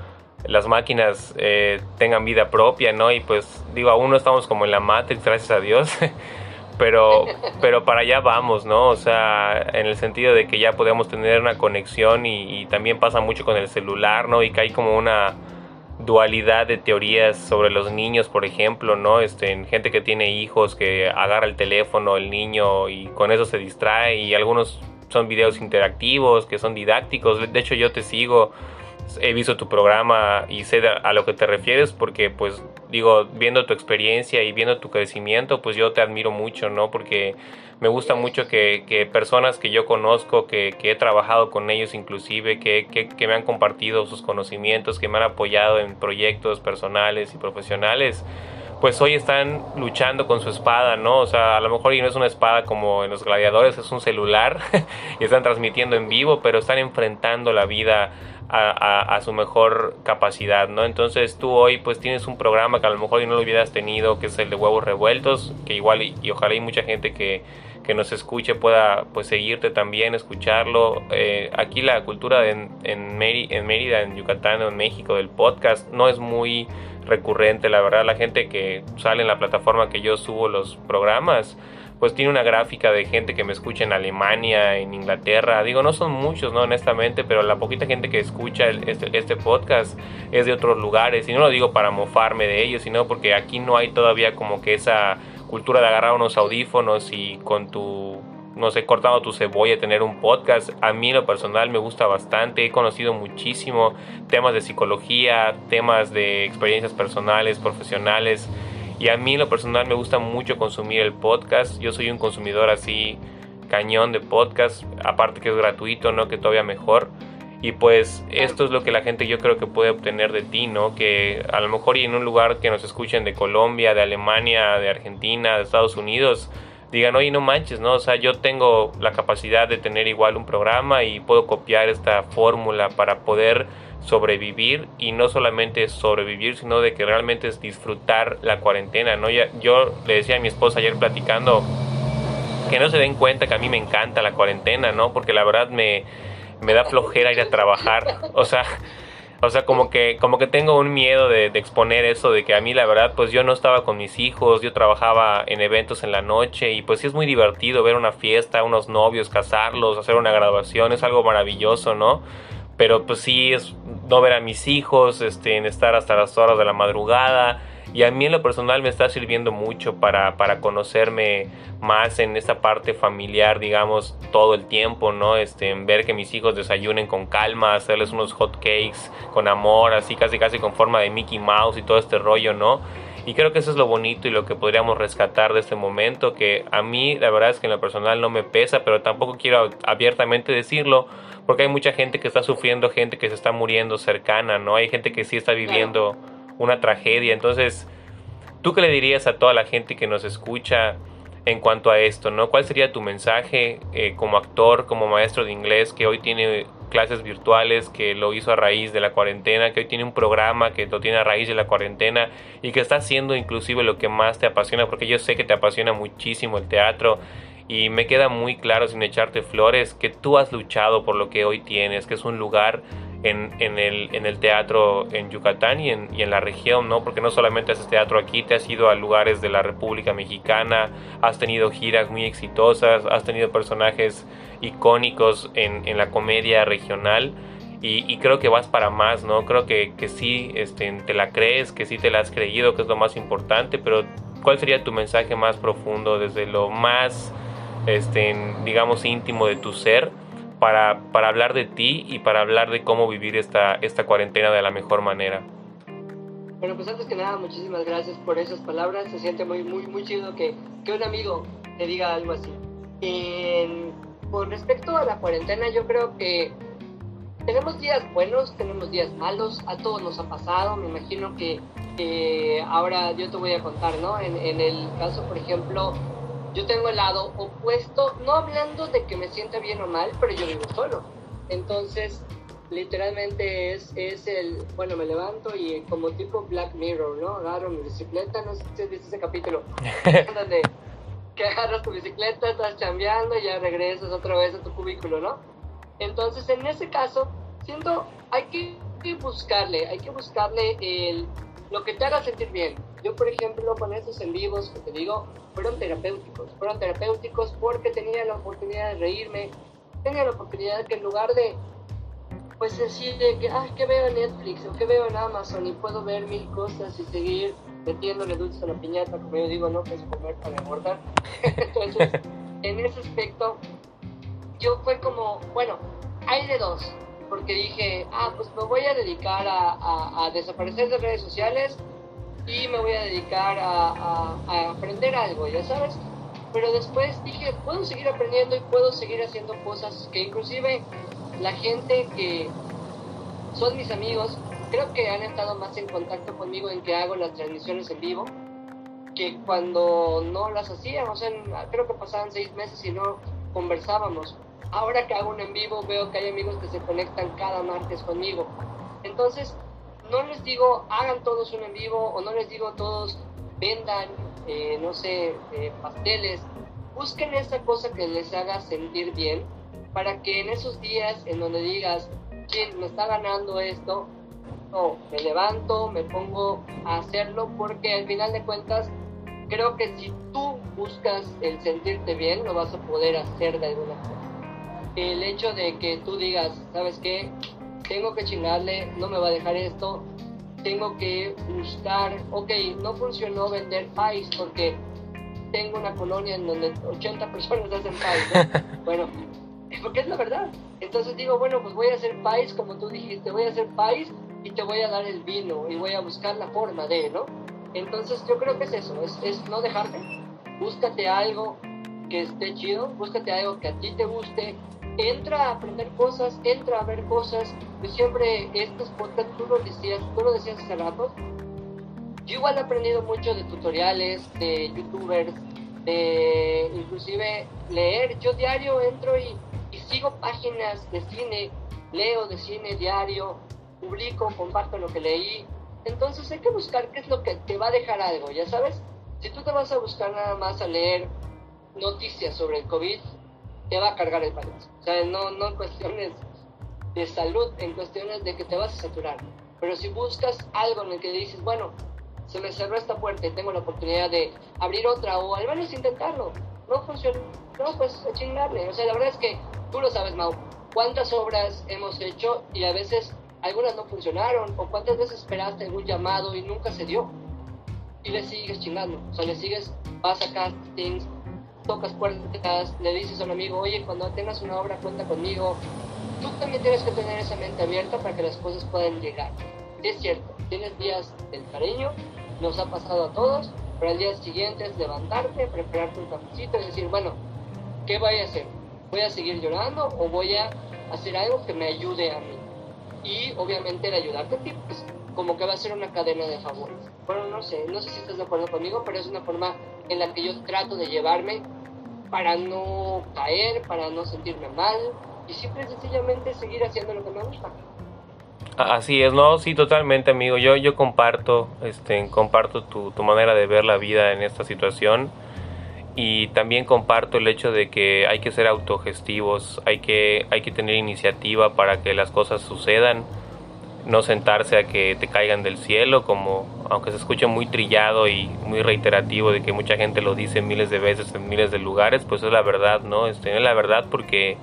las máquinas eh, tengan vida propia, ¿no? Y pues digo, aún no estamos como en la Matrix, gracias a Dios, pero, pero para allá vamos, ¿no? O sea, en el sentido de que ya podemos tener una conexión y, y también pasa mucho con el celular, ¿no? Y que hay como una dualidad de teorías sobre los niños, por ejemplo, ¿no? Este, gente que tiene hijos que agarra el teléfono el niño y con eso se distrae y algunos son videos interactivos que son didácticos. De hecho, yo te sigo, he visto tu programa y sé a lo que te refieres porque, pues, digo, viendo tu experiencia y viendo tu crecimiento, pues yo te admiro mucho, ¿no? Porque me gusta mucho que, personas que yo conozco, que, he trabajado con ellos inclusive, que, me han compartido sus conocimientos, que me han apoyado en proyectos personales y profesionales, pues hoy están luchando con su espada, ¿no? O sea, a lo mejor no es una espada como en los gladiadores, es un celular y están transmitiendo en vivo, pero están enfrentando la vida a, su mejor capacidad, ¿no? Entonces tú hoy pues tienes un programa que a lo mejor no lo hubieras tenido, que es el de huevos revueltos, que igual y, ojalá hay mucha gente que, que, nos escuche pueda pues seguirte también, escucharlo. Eh, aquí la cultura en, en, en Mérida, en Yucatán, en México del podcast no es muy recurrente, la verdad la gente que sale en la plataforma que yo subo los programas pues tiene una gráfica de gente que me escucha en Alemania, en Inglaterra. Digo, no son muchos, ¿no? Honestamente, pero la poquita gente que escucha este, este, podcast es de otros lugares. Y no lo digo para mofarme de ellos, sino porque aquí no hay todavía como que esa cultura de agarrar unos audífonos y con tu no sé, cortando tu cebolla, tener un podcast. A mí lo personal me gusta bastante. He conocido muchísimo temas de psicología, temas de experiencias personales, profesionales. Y a mí en lo personal me gusta mucho consumir el podcast. Yo soy un consumidor así cañón de podcast, aparte que es gratuito, ¿no? Que todavía mejor. Y pues esto es lo que la gente yo creo que puede obtener de ti, ¿no? Que a lo mejor y en un lugar que nos escuchen de Colombia, de Alemania, de Argentina, de Estados Unidos, digan, oye, no manches, ¿no? O sea, yo tengo la capacidad de tener igual un programa y puedo copiar esta fórmula para poder sobrevivir y no solamente sobrevivir, sino de que realmente es disfrutar la cuarentena, ¿no? Ya, yo le decía a mi esposa ayer platicando que no se den cuenta que a mí me encanta la cuarentena, ¿no? Porque la verdad me, me da flojera ir a trabajar, o sea, o sea, como que, como que tengo un miedo de, de, exponer eso, de que a mí la verdad, pues yo no estaba con mis hijos, yo trabajaba en eventos en la noche y pues sí es muy divertido ver una fiesta, unos novios, casarlos, hacer una graduación, es algo maravilloso, ¿no? Pero pues sí es no ver a mis hijos, este, en estar hasta las horas de la madrugada. Y a mí en lo personal me está sirviendo mucho para, para conocerme más en esta parte familiar, digamos, todo el tiempo, ¿no? Este, en ver que mis hijos desayunen con calma, hacerles unos hot cakes con amor, así casi casi con forma de Mickey Mouse y todo este rollo, ¿no? Y creo que eso es lo bonito y lo que podríamos rescatar de este momento, que a mí la verdad es que en lo personal no me pesa, pero tampoco quiero abiertamente decirlo, porque hay mucha gente que está sufriendo, gente que se está muriendo cercana, ¿no? Hay gente que sí está viviendo una tragedia. Entonces, ¿tú qué le dirías a toda la gente que nos escucha en cuanto a esto, ¿no? ¿Cuál sería tu mensaje eh, como actor, como maestro de inglés, que hoy tiene clases virtuales, que lo hizo a raíz de la cuarentena, que hoy tiene un programa que lo tiene a raíz de la cuarentena y que está haciendo inclusive lo que más te apasiona, porque yo sé que te apasiona muchísimo el teatro y me queda muy claro sin echarte flores que tú has luchado por lo que hoy tienes, que es un lugar en, en, el, en el, teatro en Yucatán y en, y en, la región, ¿no? Porque no solamente haces teatro aquí, te has ido a lugares de la República Mexicana, has tenido giras muy exitosas, has tenido personajes icónicos en, en la comedia regional y, creo que vas para más, ¿no? Creo que, que sí este, te la crees, que sí te la has creído, que es lo más importante, pero ¿cuál sería tu mensaje más profundo desde lo más, este, digamos, íntimo de tu ser para, para hablar de ti y para hablar de cómo vivir esta, esta cuarentena de la mejor manera? Bueno, pues antes que nada, muchísimas gracias por esas palabras. Se siente muy, muy, muy chido que, que un amigo te diga algo así. con respecto a la cuarentena, yo creo que tenemos días buenos, tenemos días malos, a todos nos ha pasado, me imagino que ahora yo te voy a contar, ¿no? En, en, el caso, por ejemplo, yo tengo el lado opuesto, no hablando de que me sienta bien o mal, pero yo vivo solo. Entonces, literalmente es, es el, bueno, me levanto y como tipo Black Mirror, ¿no? Agarro mi bicicleta, no sé si has visto ese capítulo, donde que agarras tu bicicleta, estás chambeando y ya regresas otra vez a tu cubículo, ¿no? Entonces, en ese caso, siento, hay que buscarle, hay que buscarle el, lo que te haga sentir bien. Yo, por ejemplo, con esos en vivos que te digo, fueron terapéuticos. Fueron terapéuticos porque tenía la oportunidad de reírme, tenía la oportunidad que en lugar de, pues decir de que, ay, que veo en Netflix o que veo en Amazon y puedo ver mil cosas y seguir metiéndole dulces a la piñata, como yo digo, no, que es comer para engordar. Entonces, en ese aspecto, yo fue como, bueno, hay de dos, porque dije, ah, pues me voy a dedicar a, desaparecer de redes sociales y me voy a dedicar a, aprender algo, ya sabes. Pero después dije, puedo seguir aprendiendo y puedo seguir haciendo cosas que inclusive la gente que son mis amigos, creo que han estado más en contacto conmigo en que hago las transmisiones en vivo que cuando no las hacíamos. creo que pasaban seis meses y no conversábamos ahora que hago un en vivo veo que hay amigos que se conectan cada martes conmigo. Entonces, no les digo hagan todos un en vivo o no les digo todos vendan, eh, no sé, eh, pasteles. Busquen esa cosa que les haga sentir bien para que en esos días en donde digas, ¿quién me está ganando esto? No, me levanto, me pongo a hacerlo porque al final de cuentas creo que si tú buscas el sentirte bien, lo vas a poder hacer de alguna forma el hecho de que tú digas, ¿sabes qué? Tengo que chingarle, no me va a dejar esto, tengo que buscar, ok, no funcionó vender país porque tengo una colonia en donde 80 personas hacen país, bueno, porque es la verdad. Entonces digo, bueno, pues voy a hacer país como tú dijiste, voy a hacer país y te voy a dar el vino y voy a buscar la forma de, ¿no? Entonces yo creo que es eso, es, es no dejarte, búscate algo que esté chido, búscate algo que a ti te guste, entra a aprender cosas, entra a ver cosas. Yo siempre, estos podcasts, tú lo decías, tú lo decías hace rato, yo igual he aprendido mucho de tutoriales, de youtubers, de inclusive leer. Yo diario entro y, y sigo páginas de cine, leo de cine diario, publico, comparto lo que leí. Entonces hay que buscar qué es lo que te va a dejar algo, ya sabes. Si tú te vas a buscar nada más a leer noticias sobre el COVID, te va a cargar el país. O sea, no, no en cuestiones de salud, en cuestiones de que te vas a saturar. Pero si buscas algo en el que dices, bueno, se me cerró esta puerta y tengo la oportunidad de abrir otra o al menos intentarlo, no funciona, no, pues a chingarle. O sea, la verdad es que tú lo sabes, Mau, cuántas obras hemos hecho y a veces algunas no funcionaron o cuántas veces esperaste algún llamado y nunca se dio y le sigues chingando. O sea, le sigues, vas a castings, tocas puertas, le dices a un amigo, oye, cuando tengas una obra cuenta conmigo. Tú también tienes que tener esa mente abierta para que las cosas puedan llegar. Es cierto, tienes días del cariño, nos ha pasado a todos, pero al día siguiente es levantarte, prepararte un cafecito y decir, bueno, ¿qué voy a hacer? ¿Voy a seguir llorando o voy a hacer algo que me ayude a mí? Y obviamente el ayudarte a ti, pues, como que va a ser una cadena de favores. Bueno, no sé, no sé si estás de acuerdo conmigo, pero es una forma en la que yo trato de llevarme para no caer, para no sentirme mal y simple sencillamente seguir haciendo lo que me gusta. Así es, no, sí, totalmente, amigo. Yo, yo comparto, este, comparto tu, tu manera de ver la vida en esta situación y también comparto el hecho de que hay que ser autogestivos, hay que, hay que tener iniciativa para que las cosas sucedan no sentarse a que te caigan del cielo, como aunque se escuche muy trillado y muy reiterativo de que mucha gente lo dice miles de veces en miles de lugares, pues es la verdad, ¿no? Este, es la verdad porque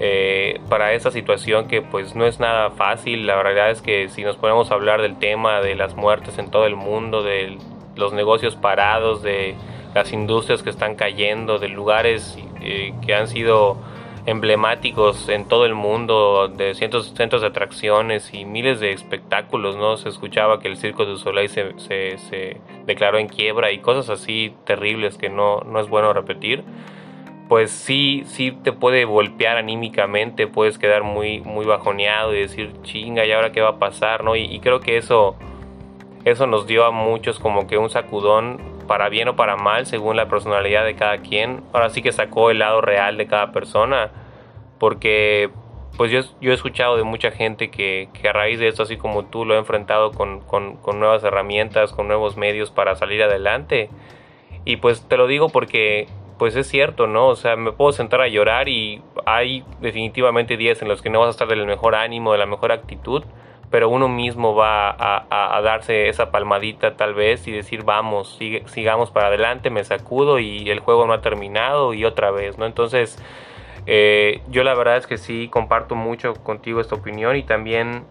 eh, para esta situación que pues no es nada fácil. La verdad es que si nos ponemos a hablar del tema de las muertes en todo el mundo, de los negocios parados, de las industrias que están cayendo, de lugares eh, que han sido emblemáticos en todo el mundo, de cientos centros de atracciones y miles de espectáculos, ¿no? Se escuchaba que el Circo du Soleil se, se, declaró en quiebra y cosas así terribles que no, no es bueno repetir pues sí, sí te puede golpear anímicamente, puedes quedar muy, muy bajoneado y decir, chinga, ¿y ahora qué va a pasar? ¿no? Y, creo que eso, eso nos dio a muchos como que un sacudón para bien o para mal, según la personalidad de cada quien. Ahora sí que sacó el lado real de cada persona, porque pues yo, yo he escuchado de mucha gente que, que, a raíz de esto, así como tú, lo ha enfrentado con, con, con nuevas herramientas, con nuevos medios para salir adelante. Y pues te lo digo porque pues es cierto, ¿no? O sea, me puedo sentar a llorar y hay definitivamente días en los que no vas a estar del mejor ánimo, de la mejor actitud, pero uno mismo va a, darse esa palmadita tal vez y decir, vamos, sigamos para adelante, me sacudo y el juego no ha terminado y otra vez, ¿no? Entonces, eh, yo la verdad es que sí comparto mucho contigo esta opinión y también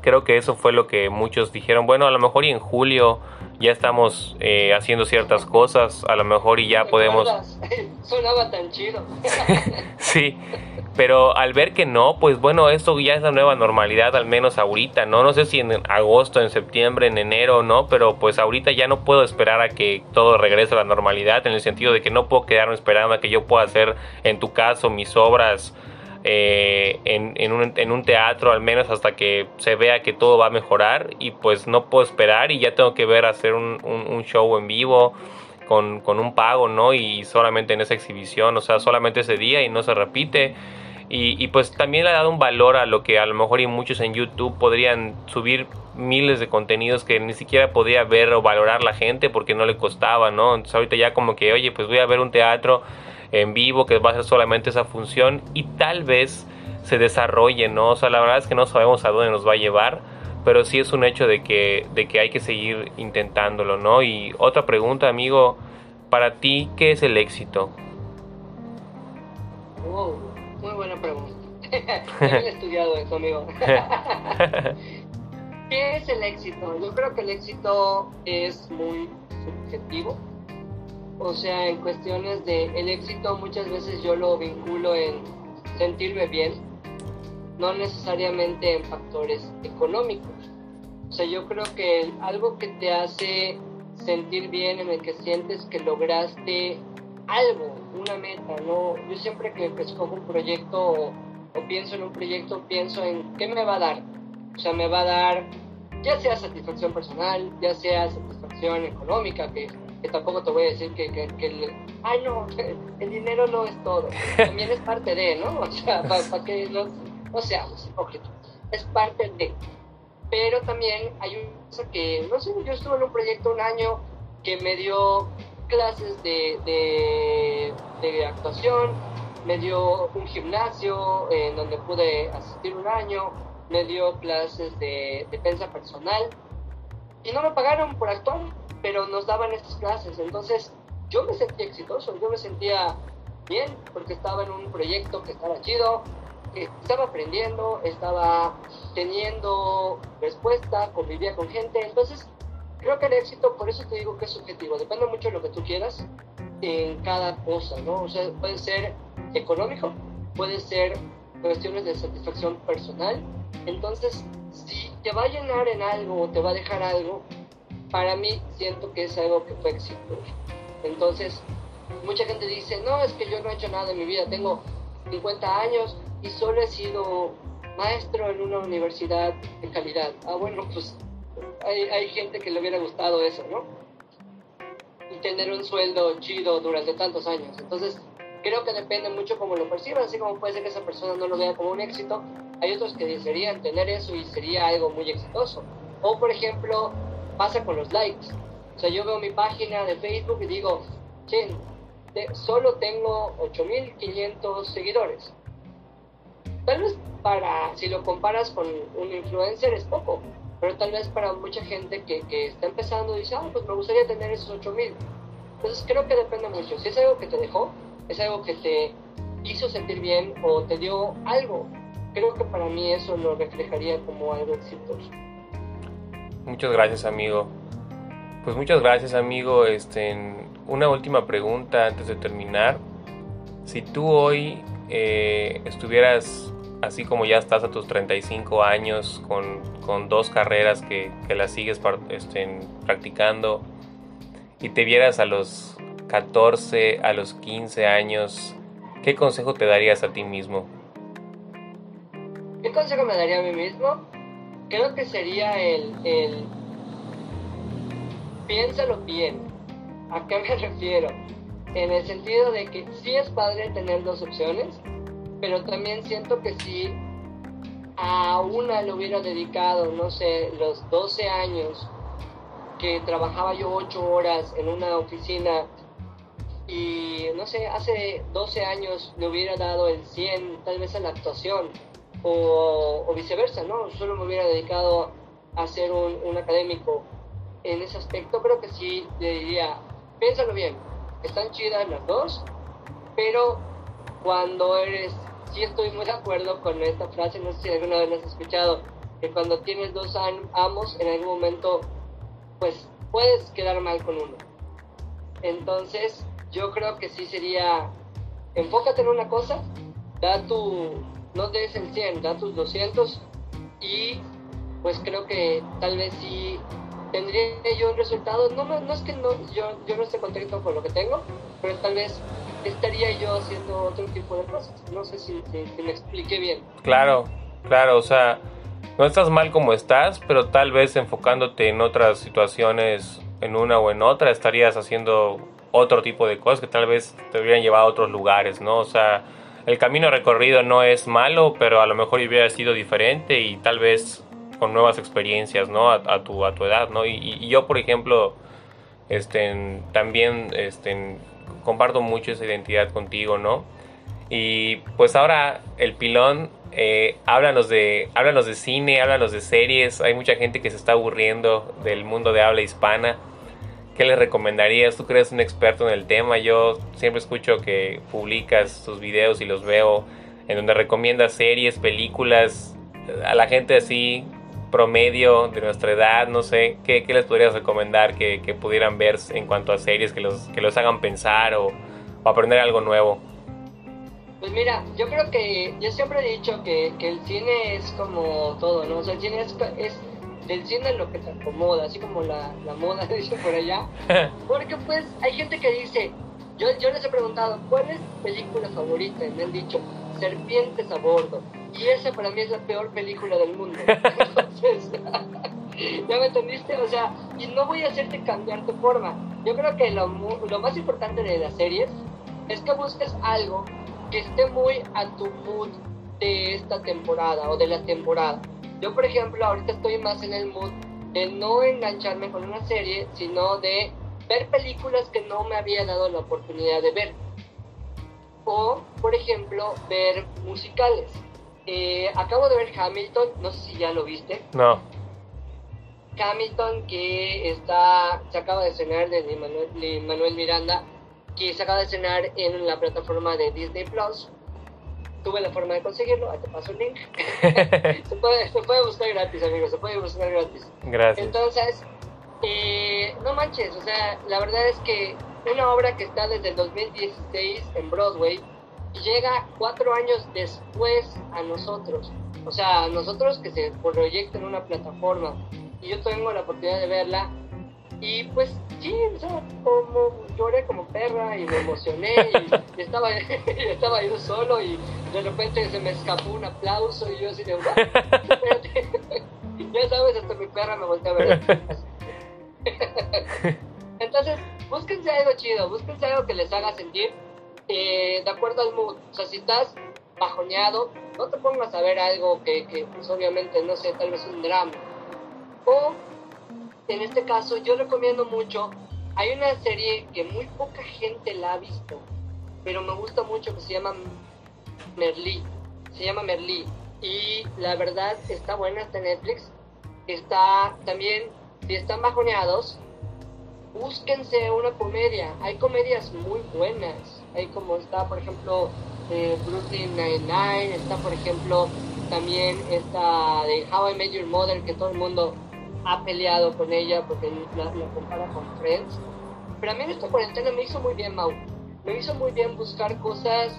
creo que eso fue lo que muchos dijeron, bueno, a lo mejor y en julio ya estamos eh, haciendo ciertas cosas, a lo mejor y ya podemos... Sonaba tan chido. sí, pero al ver que no, pues bueno, esto ya es la nueva normalidad, al menos ahorita, ¿no? No sé si en agosto, en septiembre, en enero, ¿no? Pero pues ahorita ya no puedo esperar a que todo regrese a la normalidad, en el sentido de que no puedo quedarme esperando a que yo pueda hacer, en tu caso, mis obras eh, en, un, teatro al menos hasta que se vea que todo va a mejorar y pues no puedo esperar y ya tengo que ver hacer un, show en vivo con, un pago, ¿no? Y solamente en esa exhibición, o sea, solamente ese día y no se repite. Y, y, pues también le ha dado un valor a lo que a lo mejor y muchos en YouTube podrían subir miles de contenidos que ni siquiera podía ver o valorar la gente porque no le costaba, ¿no? Entonces ahorita ya como que, oye, pues voy a ver un teatro en vivo, que va a ser solamente esa función y tal vez se desarrolle, ¿no? O sea, la verdad es que no sabemos a dónde nos va a llevar, pero sí es un hecho de que, de que hay que seguir intentándolo, ¿no? Y otra pregunta, amigo, para ti, ¿qué es el éxito? Wow, muy buena pregunta. he estudiado eso, amigo. ¿Qué es el éxito? Yo creo que el éxito es muy subjetivo o sea, en cuestiones de el éxito muchas veces yo lo vinculo en sentirme bien, no necesariamente en factores económicos. O sea, yo creo que algo que te hace sentir bien, en el que sientes que lograste algo, una meta, ¿no? Yo siempre que escojo un proyecto o, o pienso en un proyecto, pienso en qué me va a dar. O sea, me va a dar ya sea satisfacción personal, ya sea satisfacción económica, que que tampoco te voy a decir que, que, el, ay no, el dinero no es todo, también es parte de, ¿no? O sea, para, que no, no seamos hipócritas, es parte de. Pero también hay una cosa que, no sé, yo estuve en un proyecto un año que me dio clases de, de actuación, me dio un gimnasio en donde pude asistir un año, me dio clases de defensa personal y no me pagaron por actuar pero nos daban estas clases. Entonces yo me sentía exitoso, yo me sentía bien porque estaba en un proyecto que estaba chido, que estaba aprendiendo, estaba teniendo respuesta, convivía con gente. Entonces creo que el éxito, por eso te digo que es subjetivo, depende mucho de lo que tú quieras en cada cosa, ¿no? O sea, puede ser económico, puede ser cuestiones de satisfacción personal. Entonces, si te va a llenar en algo o te va a dejar algo, para mí siento que es algo que fue exitoso. Entonces, mucha gente dice, no, es que yo no he hecho nada en mi vida, tengo 50 años y solo he sido maestro en una universidad de calidad. Ah, bueno, pues hay, hay gente que le hubiera gustado eso, ¿no? Y tener un sueldo chido durante tantos años. Entonces, creo que depende mucho cómo lo perciban, así como puede ser que esa persona no lo vea como un éxito, hay otros que desearían tener eso y sería algo muy exitoso. O, por ejemplo, pasa con los likes. O sea, yo veo mi página de Facebook y digo, che, solo tengo 8.500 seguidores. Tal vez para, si lo comparas con un influencer es poco, pero tal vez para mucha gente que, que está empezando dice, ah, pues me gustaría tener esos 8.000. Entonces creo que depende mucho. Si es algo que te dejó, es algo que te hizo sentir bien o te dio algo. Creo que para mí eso lo reflejaría como algo exitoso. Muchas gracias, amigo. Pues muchas gracias, amigo. Este, una última pregunta antes de terminar. Si tú hoy eh, estuvieras así como ya estás a tus 35 años con, con dos carreras que, que las sigues este, practicando y te vieras a los 14, a los 15 años, ¿qué consejo te darías a ti mismo? ¿Qué consejo me daría a mí mismo? Creo que sería el, el piénsalo bien. ¿A qué me refiero? En el sentido de que sí es padre tener dos opciones, pero también siento que si a una le hubiera dedicado, no sé, los 12 años que trabajaba yo 8 horas en una oficina y no sé, hace 12 años le hubiera dado el 100 tal vez a la actuación o, viceversa, ¿no? Solo me hubiera dedicado a ser un, un, académico en ese aspecto, creo que sí le diría, piénsalo bien, están chidas las dos, pero cuando eres, sí estoy muy de acuerdo con esta frase, no sé si alguna vez has escuchado, que cuando tienes dos amos, en algún momento, pues puedes quedar mal con uno. Entonces, yo creo que sí sería, enfócate en una cosa, da tu, no des el 100, da tus 200 y pues creo que tal vez sí tendría yo un resultado, no, no, es que no, yo, yo no esté contento con lo que tengo, pero tal vez estaría yo haciendo otro tipo de cosas. No sé si, si, me expliqué bien. Claro, claro, o sea, no estás mal como estás, pero tal vez enfocándote en otras situaciones, en una o en otra, estarías haciendo otro tipo de cosas que tal vez te hubieran llevado a otros lugares, ¿no? O sea, el camino recorrido no es malo, pero a lo mejor hubiera sido diferente y tal vez con nuevas experiencias, ¿no? A, tu, a tu edad, ¿no? Y, yo, por ejemplo, este, también este, comparto mucho esa identidad contigo, ¿no? Y pues ahora el pilón, eh, háblanos, de, háblanos de cine, háblanos de series, hay mucha gente que se está aburriendo del mundo de habla hispana. ¿Qué les recomendarías? Tú crees un experto en el tema. Yo siempre escucho que publicas tus videos y los veo en donde recomiendas series, películas a la gente así promedio de nuestra edad, no sé, ¿qué, qué les podrías recomendar que, que, pudieran ver en cuanto a series que los, que los hagan pensar o, o, aprender algo nuevo? Pues mira, yo creo que yo siempre he dicho que, que el cine es como todo, ¿no? O sea, el cine es, es del cine lo que te acomoda, así como la, la moda dice por allá. Porque pues hay gente que dice, yo, yo les he preguntado, ¿cuál es tu película favorita? Y me han dicho, Serpientes a bordo. Y esa para mí es la peor película del mundo. Entonces, ¿ya me entendiste? O sea, y no voy a hacerte cambiar tu forma. Yo creo que lo, lo más importante de las series es que busques algo que esté muy a tu mood de esta temporada o de la temporada. Yo, por ejemplo, ahorita estoy más en el mood de no engancharme con una serie, sino de ver películas que no me había dado la oportunidad de ver. O, por ejemplo, ver musicales. Eh, acabo de ver Hamilton, no sé si ya lo viste. No. Hamilton que está, se acaba de estrenar de Manuel, Miranda, que se acaba de estrenar en la plataforma de Disney Plus. Tuve la forma de conseguirlo, ahí te paso el link. se, puede, se puede buscar gratis, amigos, se puede buscar gratis. Gracias. Entonces, eh, no manches, o sea, la verdad es que una obra que está desde el 2016 en Broadway, llega cuatro años después a nosotros. O sea, a nosotros que se proyecta en una plataforma y yo tengo la oportunidad de verla y pues sí, o sea, como lloré como perra y me emocioné y, estaba, estaba yo solo y de repente se me escapó un aplauso y yo así de, ya sabes, hasta mi perra me volteó a ver. Entonces, búsquense algo chido, búsquense algo que les haga sentir eh, de acuerdo al mood. O sea, si estás bajoneado, no te pongas a ver algo que, que pues, obviamente, no sé, tal vez un drama. O, en este caso, yo recomiendo mucho, hay una serie que muy poca gente la ha visto, pero me gusta mucho que se llama Merlí. Se llama Merlí. Y la verdad está buena, en Netflix. Está también, si están bajoneados, búsquense una comedia. Hay comedias muy buenas. Hay como está, por ejemplo, eh, Brooklyn Nine-Nine, está por ejemplo también esta de How I Met Your Mother, que todo el mundo ha peleado con ella porque la, la compara con Friends. Pero a mí en esta cuarentena me hizo muy bien, Mau. Me hizo muy bien buscar cosas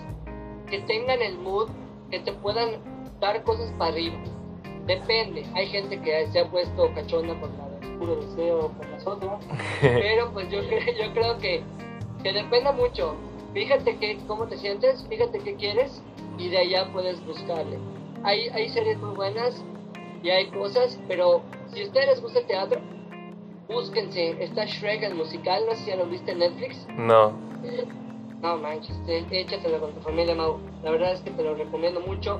que tengan el mood, que te puedan dar cosas para arriba. Depende, hay gente que se ha puesto cachonda con la de oscuro deseo con las otras, pero pues yo, yo creo que, que depende mucho. Fíjate que, cómo te sientes, fíjate qué quieres y de allá puedes buscarle. Hay, hay series muy buenas y hay cosas, pero si a ustedes les gusta el teatro, búsquense. Está Shrek, el musical, no sé si ya lo viste en Netflix. No. No manches, échatelo con tu familia, Mau. La verdad es que te lo recomiendo mucho.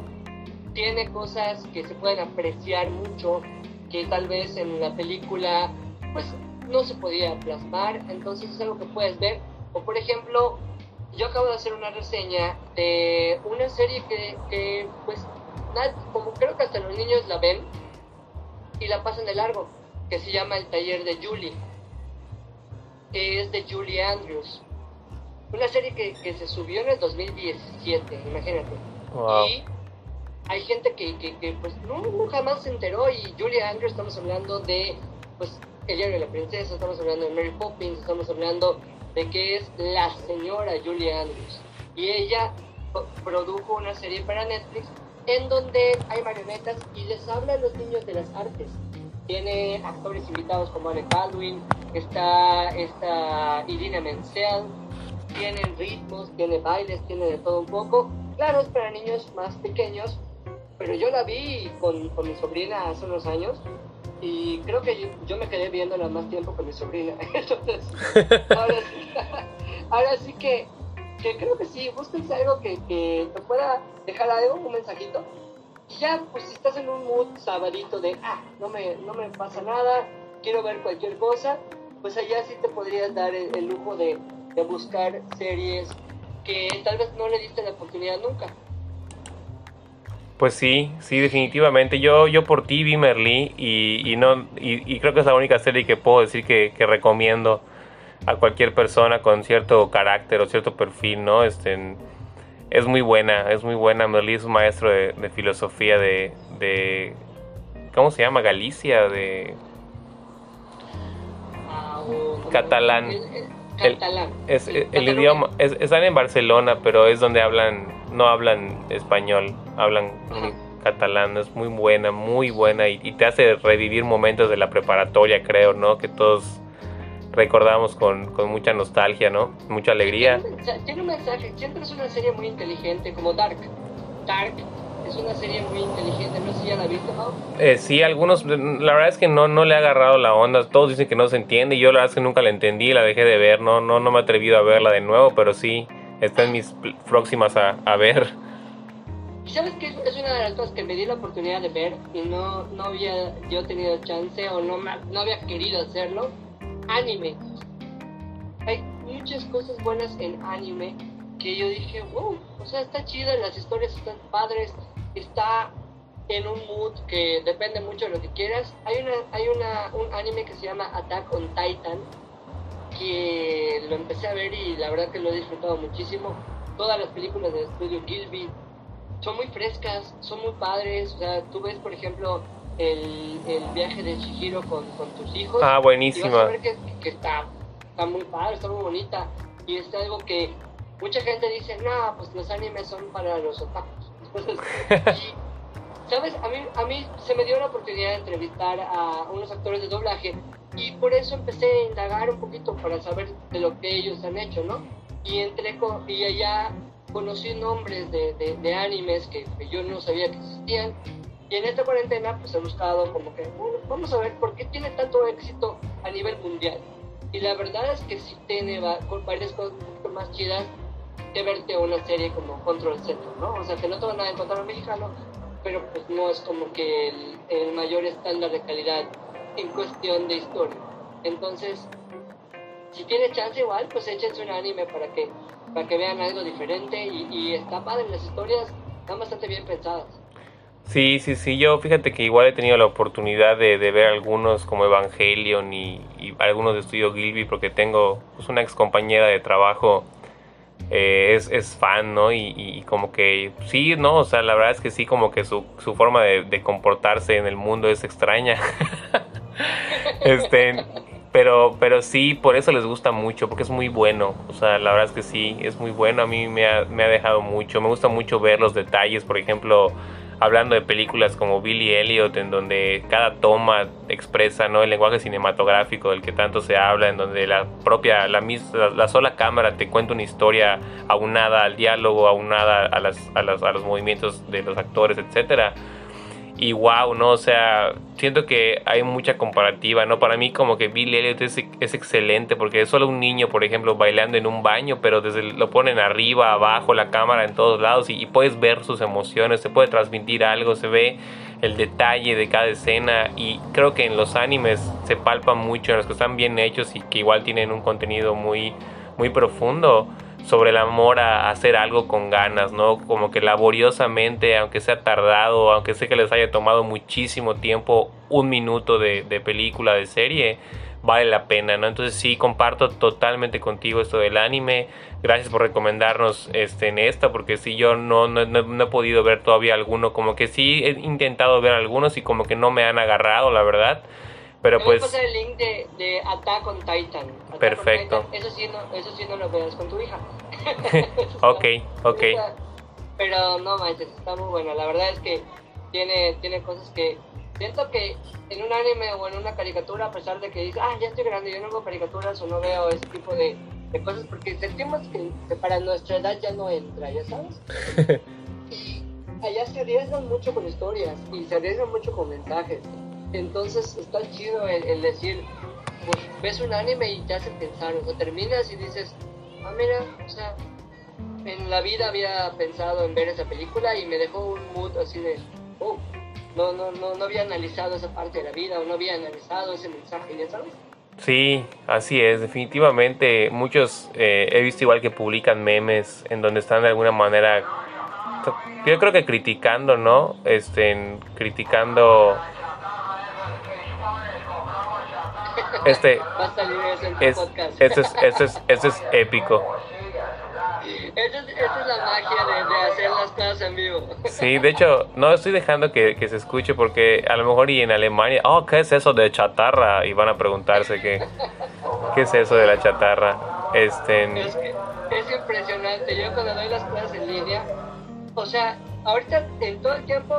Tiene cosas que se pueden apreciar mucho, que tal vez en la película, pues no se podía plasmar. Entonces es algo que puedes ver. O por ejemplo, yo acabo de hacer una reseña de una serie que, que pues, como creo que hasta los niños la ven y la pasan de largo, que se llama El Taller de Julie, que es de Julie Andrews una serie que, que se subió en el 2017, imagínate. Y hay gente que, que, pues no, nunca más se enteró y Julia Andrews, estamos hablando de pues El diario de la princesa, estamos hablando de Mary Poppins, estamos hablando de que es la señora Julia Andrews. Y ella produjo una serie para Netflix en donde hay marionetas y les habla a los niños de las artes. Tiene actores invitados como Alec Baldwin, está esta Irina Menzel, tienen ritmos, tiene bailes, tiene de todo un poco. Claro, es para niños más pequeños, pero yo la vi con, con mi sobrina hace unos años y creo que yo, me quedé viéndola más tiempo con mi sobrina. Entonces, ahora sí, que, que, creo que sí, búsquense algo que, que te pueda dejar algo, un mensajito. Y ya, pues si estás en un mood sabadito de, ah, no me, no me pasa nada, quiero ver cualquier cosa, pues allá sí te podrías dar el lujo de, de buscar series que tal vez no le diste la oportunidad nunca. Pues sí, sí, definitivamente. Yo, yo por ti vi Merlí y, y no, y, creo que es la única serie que puedo decir que, recomiendo a cualquier persona con cierto carácter o cierto perfil, ¿no? Este, es muy buena, es muy buena. Merlí es un maestro de, filosofía de, de, ¿cómo se llama? Galicia, de... Catalán es, el idioma, es, están en Barcelona, pero es donde hablan, no hablan español, hablan catalán, es muy buena, muy buena y, te hace revivir momentos de la preparatoria, creo, ¿no? Que todos recordamos con, con mucha nostalgia, ¿no? Mucha alegría. Tiene un mensaje, siempre es una serie muy inteligente, como Dark. Dark es una serie muy inteligente, no sé si ya la viste, Pau. Eh, sí, algunos, la verdad es que no, no le ha agarrado la onda, todos dicen que no se entiende, y yo la verdad es que nunca la entendí, la dejé de ver, no, no, no me he atrevido a verla de nuevo, pero sí, está en mis próximas a, a ver. ¿Y sabes qué? Es una de las cosas que me di la oportunidad de ver y no, no había yo tenido chance o no, no había querido hacerlo. Anime. Hay muchas cosas buenas en anime que yo dije, wow, o sea, está chido, las historias están padres, está en un mood que depende mucho de lo que quieras. Hay una hay una un anime que se llama Attack on Titan que lo empecé a ver y la verdad que lo he disfrutado muchísimo. Todas las películas del estudio Gilby son muy frescas, son muy padres. O sea, tú ves, por ejemplo, el, el viaje de Shihiro con, con tus hijos. Ah, buenísima. Y vas a ver que, que está, está muy padre, está muy bonita. Y es algo que mucha gente dice, no, pues los animes son para los otakus. y, ¿sabes? A mí, a mí se me dio la oportunidad de entrevistar a unos actores de doblaje y por eso empecé a indagar un poquito para saber de lo que ellos han hecho, ¿no? Y entré y allá conocí nombres de, de, animes que, yo no sabía que existían. Y en esta cuarentena pues he buscado como que, bueno, vamos a ver por qué tiene tanto éxito a nivel mundial. Y la verdad es que sí tiene varias cosas un poquito más chidas que verte una serie como Control Center, ¿no? O sea, que no te van a encontrar un mexicano, pero pues no es como que el, mayor estándar de calidad en cuestión de historia. Entonces, si tiene chance igual, pues échense un anime para que, para que vean algo diferente y, y está padre, las historias están bastante bien pensadas. Sí, sí, sí, yo fíjate que igual he tenido la oportunidad de, ver algunos como Evangelion y, algunos de Estudio Gilby porque tengo pues, una ex compañera de trabajo eh, es, fan, ¿no? Y, como que sí, ¿no? O sea, la verdad es que sí, como que su, forma de, comportarse en el mundo es extraña. este, pero, pero sí, por eso les gusta mucho, porque es muy bueno. O sea, la verdad es que sí, es muy bueno. A mí me ha dejado mucho. Me gusta mucho ver los detalles, por ejemplo hablando de películas como Billy Elliot, en donde cada toma expresa ¿no? el lenguaje cinematográfico del que tanto se habla, en donde la propia, la, la, sola cámara te cuenta una historia aunada al diálogo, aunada a, las, a, las, a los movimientos de los actores, etcétera y wow, ¿no? O sea, siento que hay mucha comparativa, ¿no? Para mí como que Billy Elliot es, es, excelente porque es solo un niño, por ejemplo, bailando en un baño, pero desde lo ponen arriba, abajo, la cámara en todos lados y, puedes ver sus emociones, se puede transmitir algo, se ve el detalle de cada escena y creo que en los animes se palpa mucho, en los que están bien hechos y que igual tienen un contenido muy, muy profundo sobre el amor a hacer algo con ganas, ¿no? Como que laboriosamente, aunque sea tardado, aunque sé que les haya tomado muchísimo tiempo, un minuto de, película, de serie, vale la pena, ¿no? Entonces sí, comparto totalmente contigo esto del anime. Gracias por recomendarnos este, en esta, porque sí, yo no, no, no, he podido ver todavía alguno, como que sí he intentado ver algunos y como que no me han agarrado, la verdad. Pero pues. Voy a pasar el link de, de Attack on Titan. perfecto. Eso, sí no, eso sí no lo veas con tu hija. ok, ok. Pero no manches, está muy bueno. La verdad es que tiene, tiene cosas que. Siento que en un anime o en una caricatura, a pesar de que dices, ah, ya estoy grande, yo no veo caricaturas o no veo ese tipo de, de cosas, porque sentimos que, que, para nuestra edad ya no entra, ¿ya sabes? y allá se arriesgan mucho con historias y se arriesgan mucho con mensajes. Entonces está chido el, decir, pues ves un anime y te hace pensar, o terminas y dices, ah, mira, o sea, en la vida había pensado en ver esa película y me dejó un mood así de, oh, no, no, no, no había analizado esa parte de la vida o no había analizado ese mensaje, ¿ya sabes? Sí, así es, definitivamente muchos eh, he visto igual que publican memes en donde están de alguna manera, yo creo que criticando, ¿no? Este, criticando Este, es, este es, este es, este es épico. Esta es, la magia de, hacer las cosas en vivo. Sí, de hecho, no estoy dejando que, que, se escuche porque a lo mejor y en Alemania, oh, ¿qué es eso de chatarra? Y van a preguntarse qué, qué es eso de la chatarra. Este... Es, es impresionante. Yo cuando doy las clases en línea, o sea, ahorita en todo el tiempo,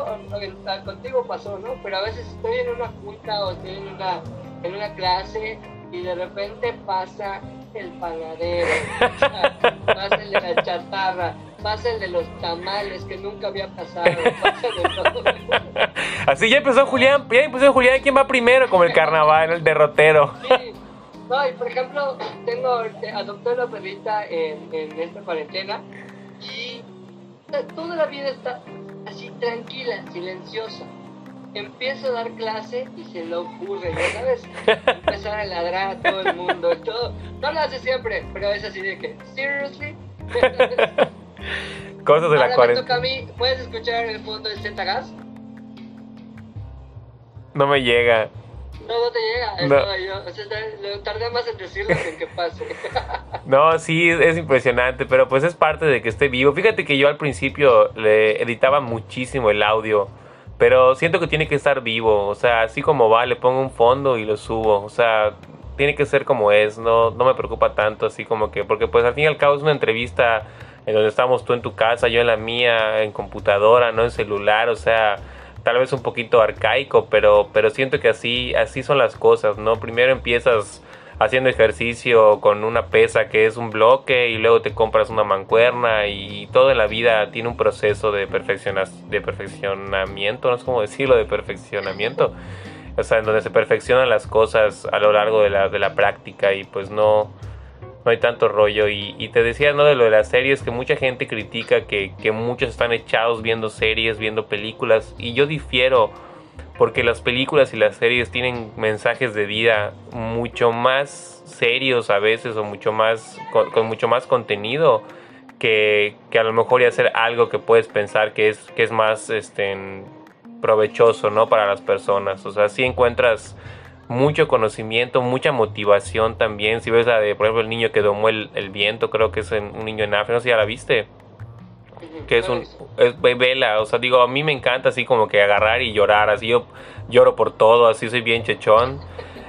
contigo pasó, ¿no? Pero a veces estoy en una junta o estoy en una en una clase y de repente pasa el panadero, pasa el de la chatarra, pasa el de los tamales que nunca había pasado, pasa de todo. Así ya empezó Julián, ya empezó Julián, ¿quién va primero? Como el carnaval, el derrotero. Sí. No, y por ejemplo, tengo, adopté una perrita en, en esta cuarentena y toda la vida está así tranquila, silenciosa empieza a dar clase y se le ocurre, ¿ya sabes? Empezar a ladrar a todo el mundo. Todo. No lo hace siempre, pero es así de que, ¿seriously? Cosas de la cuarentena. a mí, ¿puedes escuchar el fondo de Z Gas? No me llega. No, no te llega. No. yo, o sea, tardé más en decirlo que en que pase. no, sí, es impresionante, pero pues es parte de que esté vivo. Fíjate que yo al principio le editaba muchísimo el audio pero siento que tiene que estar vivo, o sea, así como va, le pongo un fondo y lo subo, o sea, tiene que ser como es, no, no me preocupa tanto así como que, porque pues al fin y al cabo es una entrevista en donde estamos tú en tu casa, yo en la mía, en computadora, no en celular, o sea, tal vez un poquito arcaico, pero, pero siento que así, así son las cosas, ¿no? Primero empiezas haciendo ejercicio con una pesa que es un bloque y luego te compras una mancuerna y todo en la vida tiene un proceso de, de perfeccionamiento, no sé cómo decirlo, de perfeccionamiento. O sea, en donde se perfeccionan las cosas a lo largo de la, de la práctica y pues no, no hay tanto rollo. Y, te decía, ¿no? De lo de las series, que mucha gente critica que, que muchos están echados viendo series, viendo películas. Y yo difiero porque las películas y las series tienen mensajes de vida mucho más serios a veces o mucho más con, mucho más contenido que, a lo mejor y hacer algo que puedes pensar que es que es más este provechoso no para las personas o sea si encuentras mucho conocimiento, mucha motivación también. Si ves la de, por ejemplo, el niño que domó el, viento, creo que es un niño en África, no sé si ya la viste. Que es un. Es, vela, o sea, digo, a mí me encanta así como que agarrar y llorar, así yo lloro por todo, así soy bien chechón.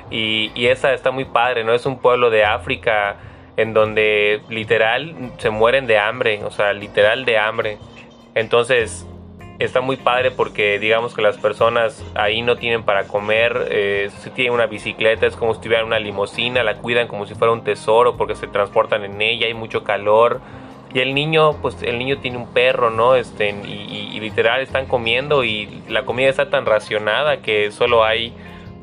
Y, y esa está muy padre, ¿no? Es un pueblo de África en donde literal se mueren de hambre, o sea, literal de hambre. Entonces, está muy padre porque digamos que las personas ahí no tienen para comer, eh, si tienen una bicicleta es como si tuvieran una limusina, la cuidan como si fuera un tesoro porque se transportan en ella, hay mucho calor. Y el niño, pues el niño tiene un perro, ¿no? Este, y, literal están comiendo y la comida está tan racionada que solo hay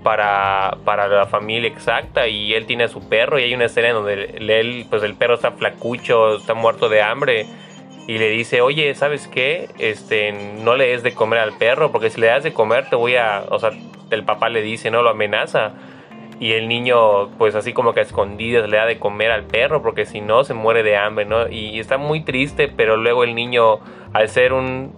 para, para la familia exacta y él tiene a su perro y hay una escena en donde él, pues el perro está flacucho, está muerto de hambre y le dice, oye, ¿sabes qué? Este, no le des de comer al perro, porque si le das de comer te voy a, o sea, el papá le dice, no, lo amenaza. Y el niño, pues así como que a escondidas le da de comer al perro, porque si no se muere de hambre, ¿no? Y, está muy triste, pero luego el niño, al ser un,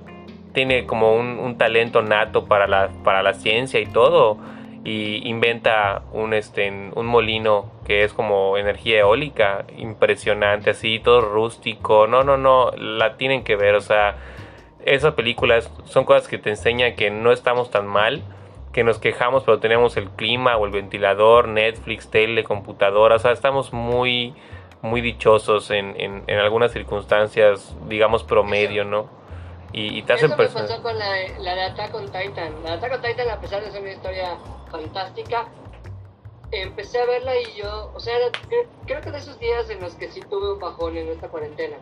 tiene como un, un talento nato para la, para la ciencia y todo, y inventa un, este, un molino que es como energía eólica, impresionante, así, todo rústico. No, no, no, la tienen que ver, o sea, esas películas son cosas que te enseñan que no estamos tan mal, que nos quejamos, pero tenemos el clima o el ventilador, Netflix, tele, computadora, o sea, estamos muy, muy dichosos en, en, en algunas circunstancias, digamos, promedio, ¿no? Y, y te hacen Eso me pasó con la, la de Attack on Titan. La de Attack on Titan, a pesar de ser una historia fantástica, empecé a verla y yo, o sea, creo, que de esos días en los que sí tuve un bajón en esta cuarentena,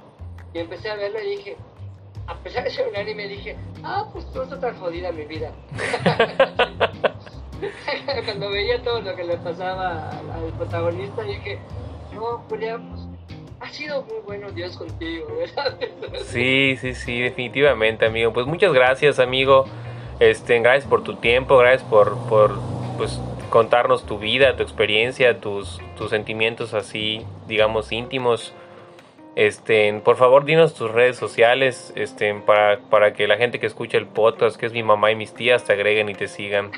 y empecé a verla y dije, a pesar de ser un anime, dije, ah, pues todo está tan jodida mi vida. Cuando veía todo lo que le pasaba al protagonista, dije, no, Julián, pues ha sido muy bueno Dios contigo, ¿verdad? Sí, sí, sí, definitivamente, amigo. Pues muchas gracias, amigo. Este, gracias por tu tiempo, gracias por, por pues, contarnos tu vida, tu experiencia, tus, tus sentimientos así, digamos, íntimos. Este, por favor, dinos tus redes sociales este, para, para que la gente que escucha el podcast, que es mi mamá y mis tías, te agreguen y te sigan.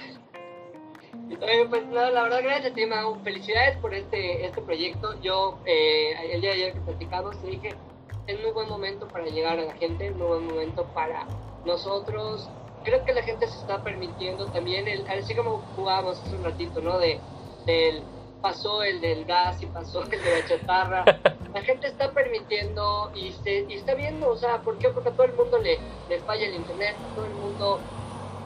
Pues no, la verdad, gracias a ti. Felicidades por este, este proyecto. Yo, eh, el día de ayer que platicamos, te dije, es muy buen momento para llegar a la gente, muy buen momento para nosotros. Creo que la gente se está permitiendo también, el, así como jugábamos hace un ratito, ¿no? De, del pasó el del gas y pasó el de la chatarra. La gente está permitiendo y, se, y está viendo, o sea, ¿por qué? Porque a todo el mundo le, le falla el internet, todo el mundo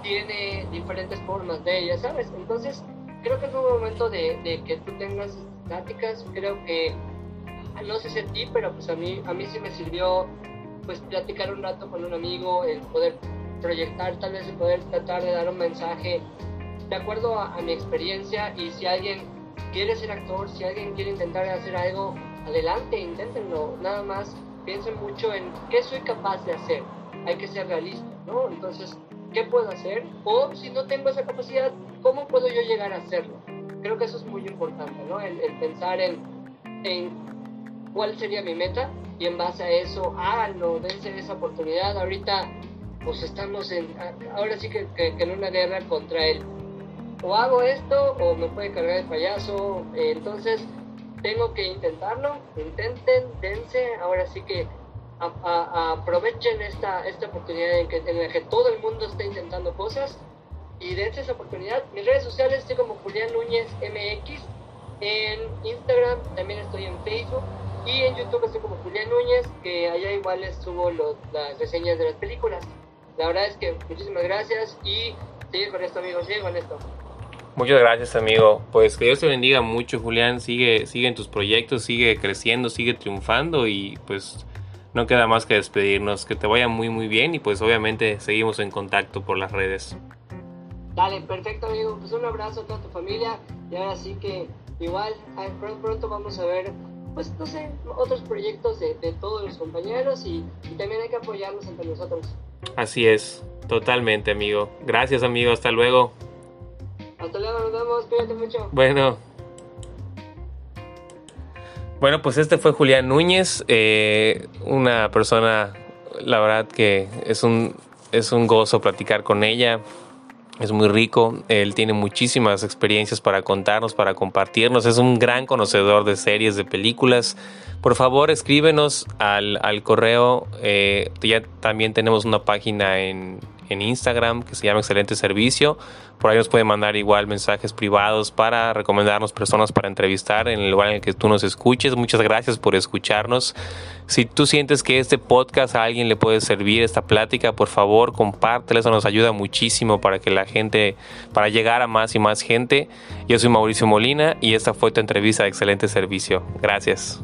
tiene diferentes formas de ella, ¿sabes? Entonces, creo que es un momento de, de que tú tengas pláticas, creo que, no sé si a ti, pero pues a mí, a mí sí me sirvió pues platicar un rato con un amigo, el poder proyectar, tal vez el poder tratar de dar un mensaje de acuerdo a, a mi experiencia y si alguien quiere ser actor, si alguien quiere intentar hacer algo, adelante, inténtenlo, nada más piensen mucho en qué soy capaz de hacer, hay que ser realista, ¿no? Entonces, qué puedo hacer o si no tengo esa capacidad, cómo puedo yo llegar a hacerlo. Creo que eso es muy importante, ¿no? El, pensar en, en, cuál sería mi meta y en base a eso, háganlo, dense esa oportunidad. Ahorita, pues estamos en, ahora sí que, en una guerra contra él. O hago esto o me puede cargar el payaso. entonces, tengo que intentarlo, intenten, dense. Ahora sí que aprovechen esta, esta oportunidad en, que, en la que todo el mundo está intentando cosas y dense esa oportunidad. Mis redes sociales estoy como Julián Núñez MX, en Instagram también estoy en Facebook y en YouTube estoy como Julián Núñez, que allá igual les subo las reseñas de las películas. La verdad es que muchísimas gracias y sigue con esto amigos, sigue con esto. Muchas gracias amigo, pues que Dios te bendiga mucho Julián, sigue, sigue en tus proyectos, sigue creciendo, sigue triunfando y pues no queda más que despedirnos. Que te vaya muy muy bien y pues obviamente seguimos en contacto por las redes. Dale, perfecto amigo. Pues un abrazo a toda tu familia y ahora sí que igual pronto, vamos a ver pues no sé, otros proyectos de, todos los compañeros y, y, también hay que apoyarnos entre nosotros. Así es, totalmente amigo. Gracias amigo, hasta luego. Hasta luego, nos vemos, cuídate mucho. Bueno. Bueno, pues este fue Julián Núñez, eh, una persona, la verdad que es un, es un gozo platicar con ella. es muy rico, él tiene muchísimas experiencias para contarnos, para compartirnos, es un gran conocedor de series, de películas. Por favor, escríbenos al, correo, eh, ya también tenemos una página en, en Instagram que se llama Excelente Servicio. Por ahí nos pueden mandar igual mensajes privados para recomendarnos personas para entrevistar en el lugar en el que tú nos escuches. Muchas gracias por escucharnos. Si tú sientes que este podcast a alguien le puede servir, esta plática, por favor compártela. Eso nos ayuda muchísimo para que la gente, para llegar a más y más gente. Yo soy Mauricio Molina y esta fue tu entrevista de Excelente Servicio. Gracias.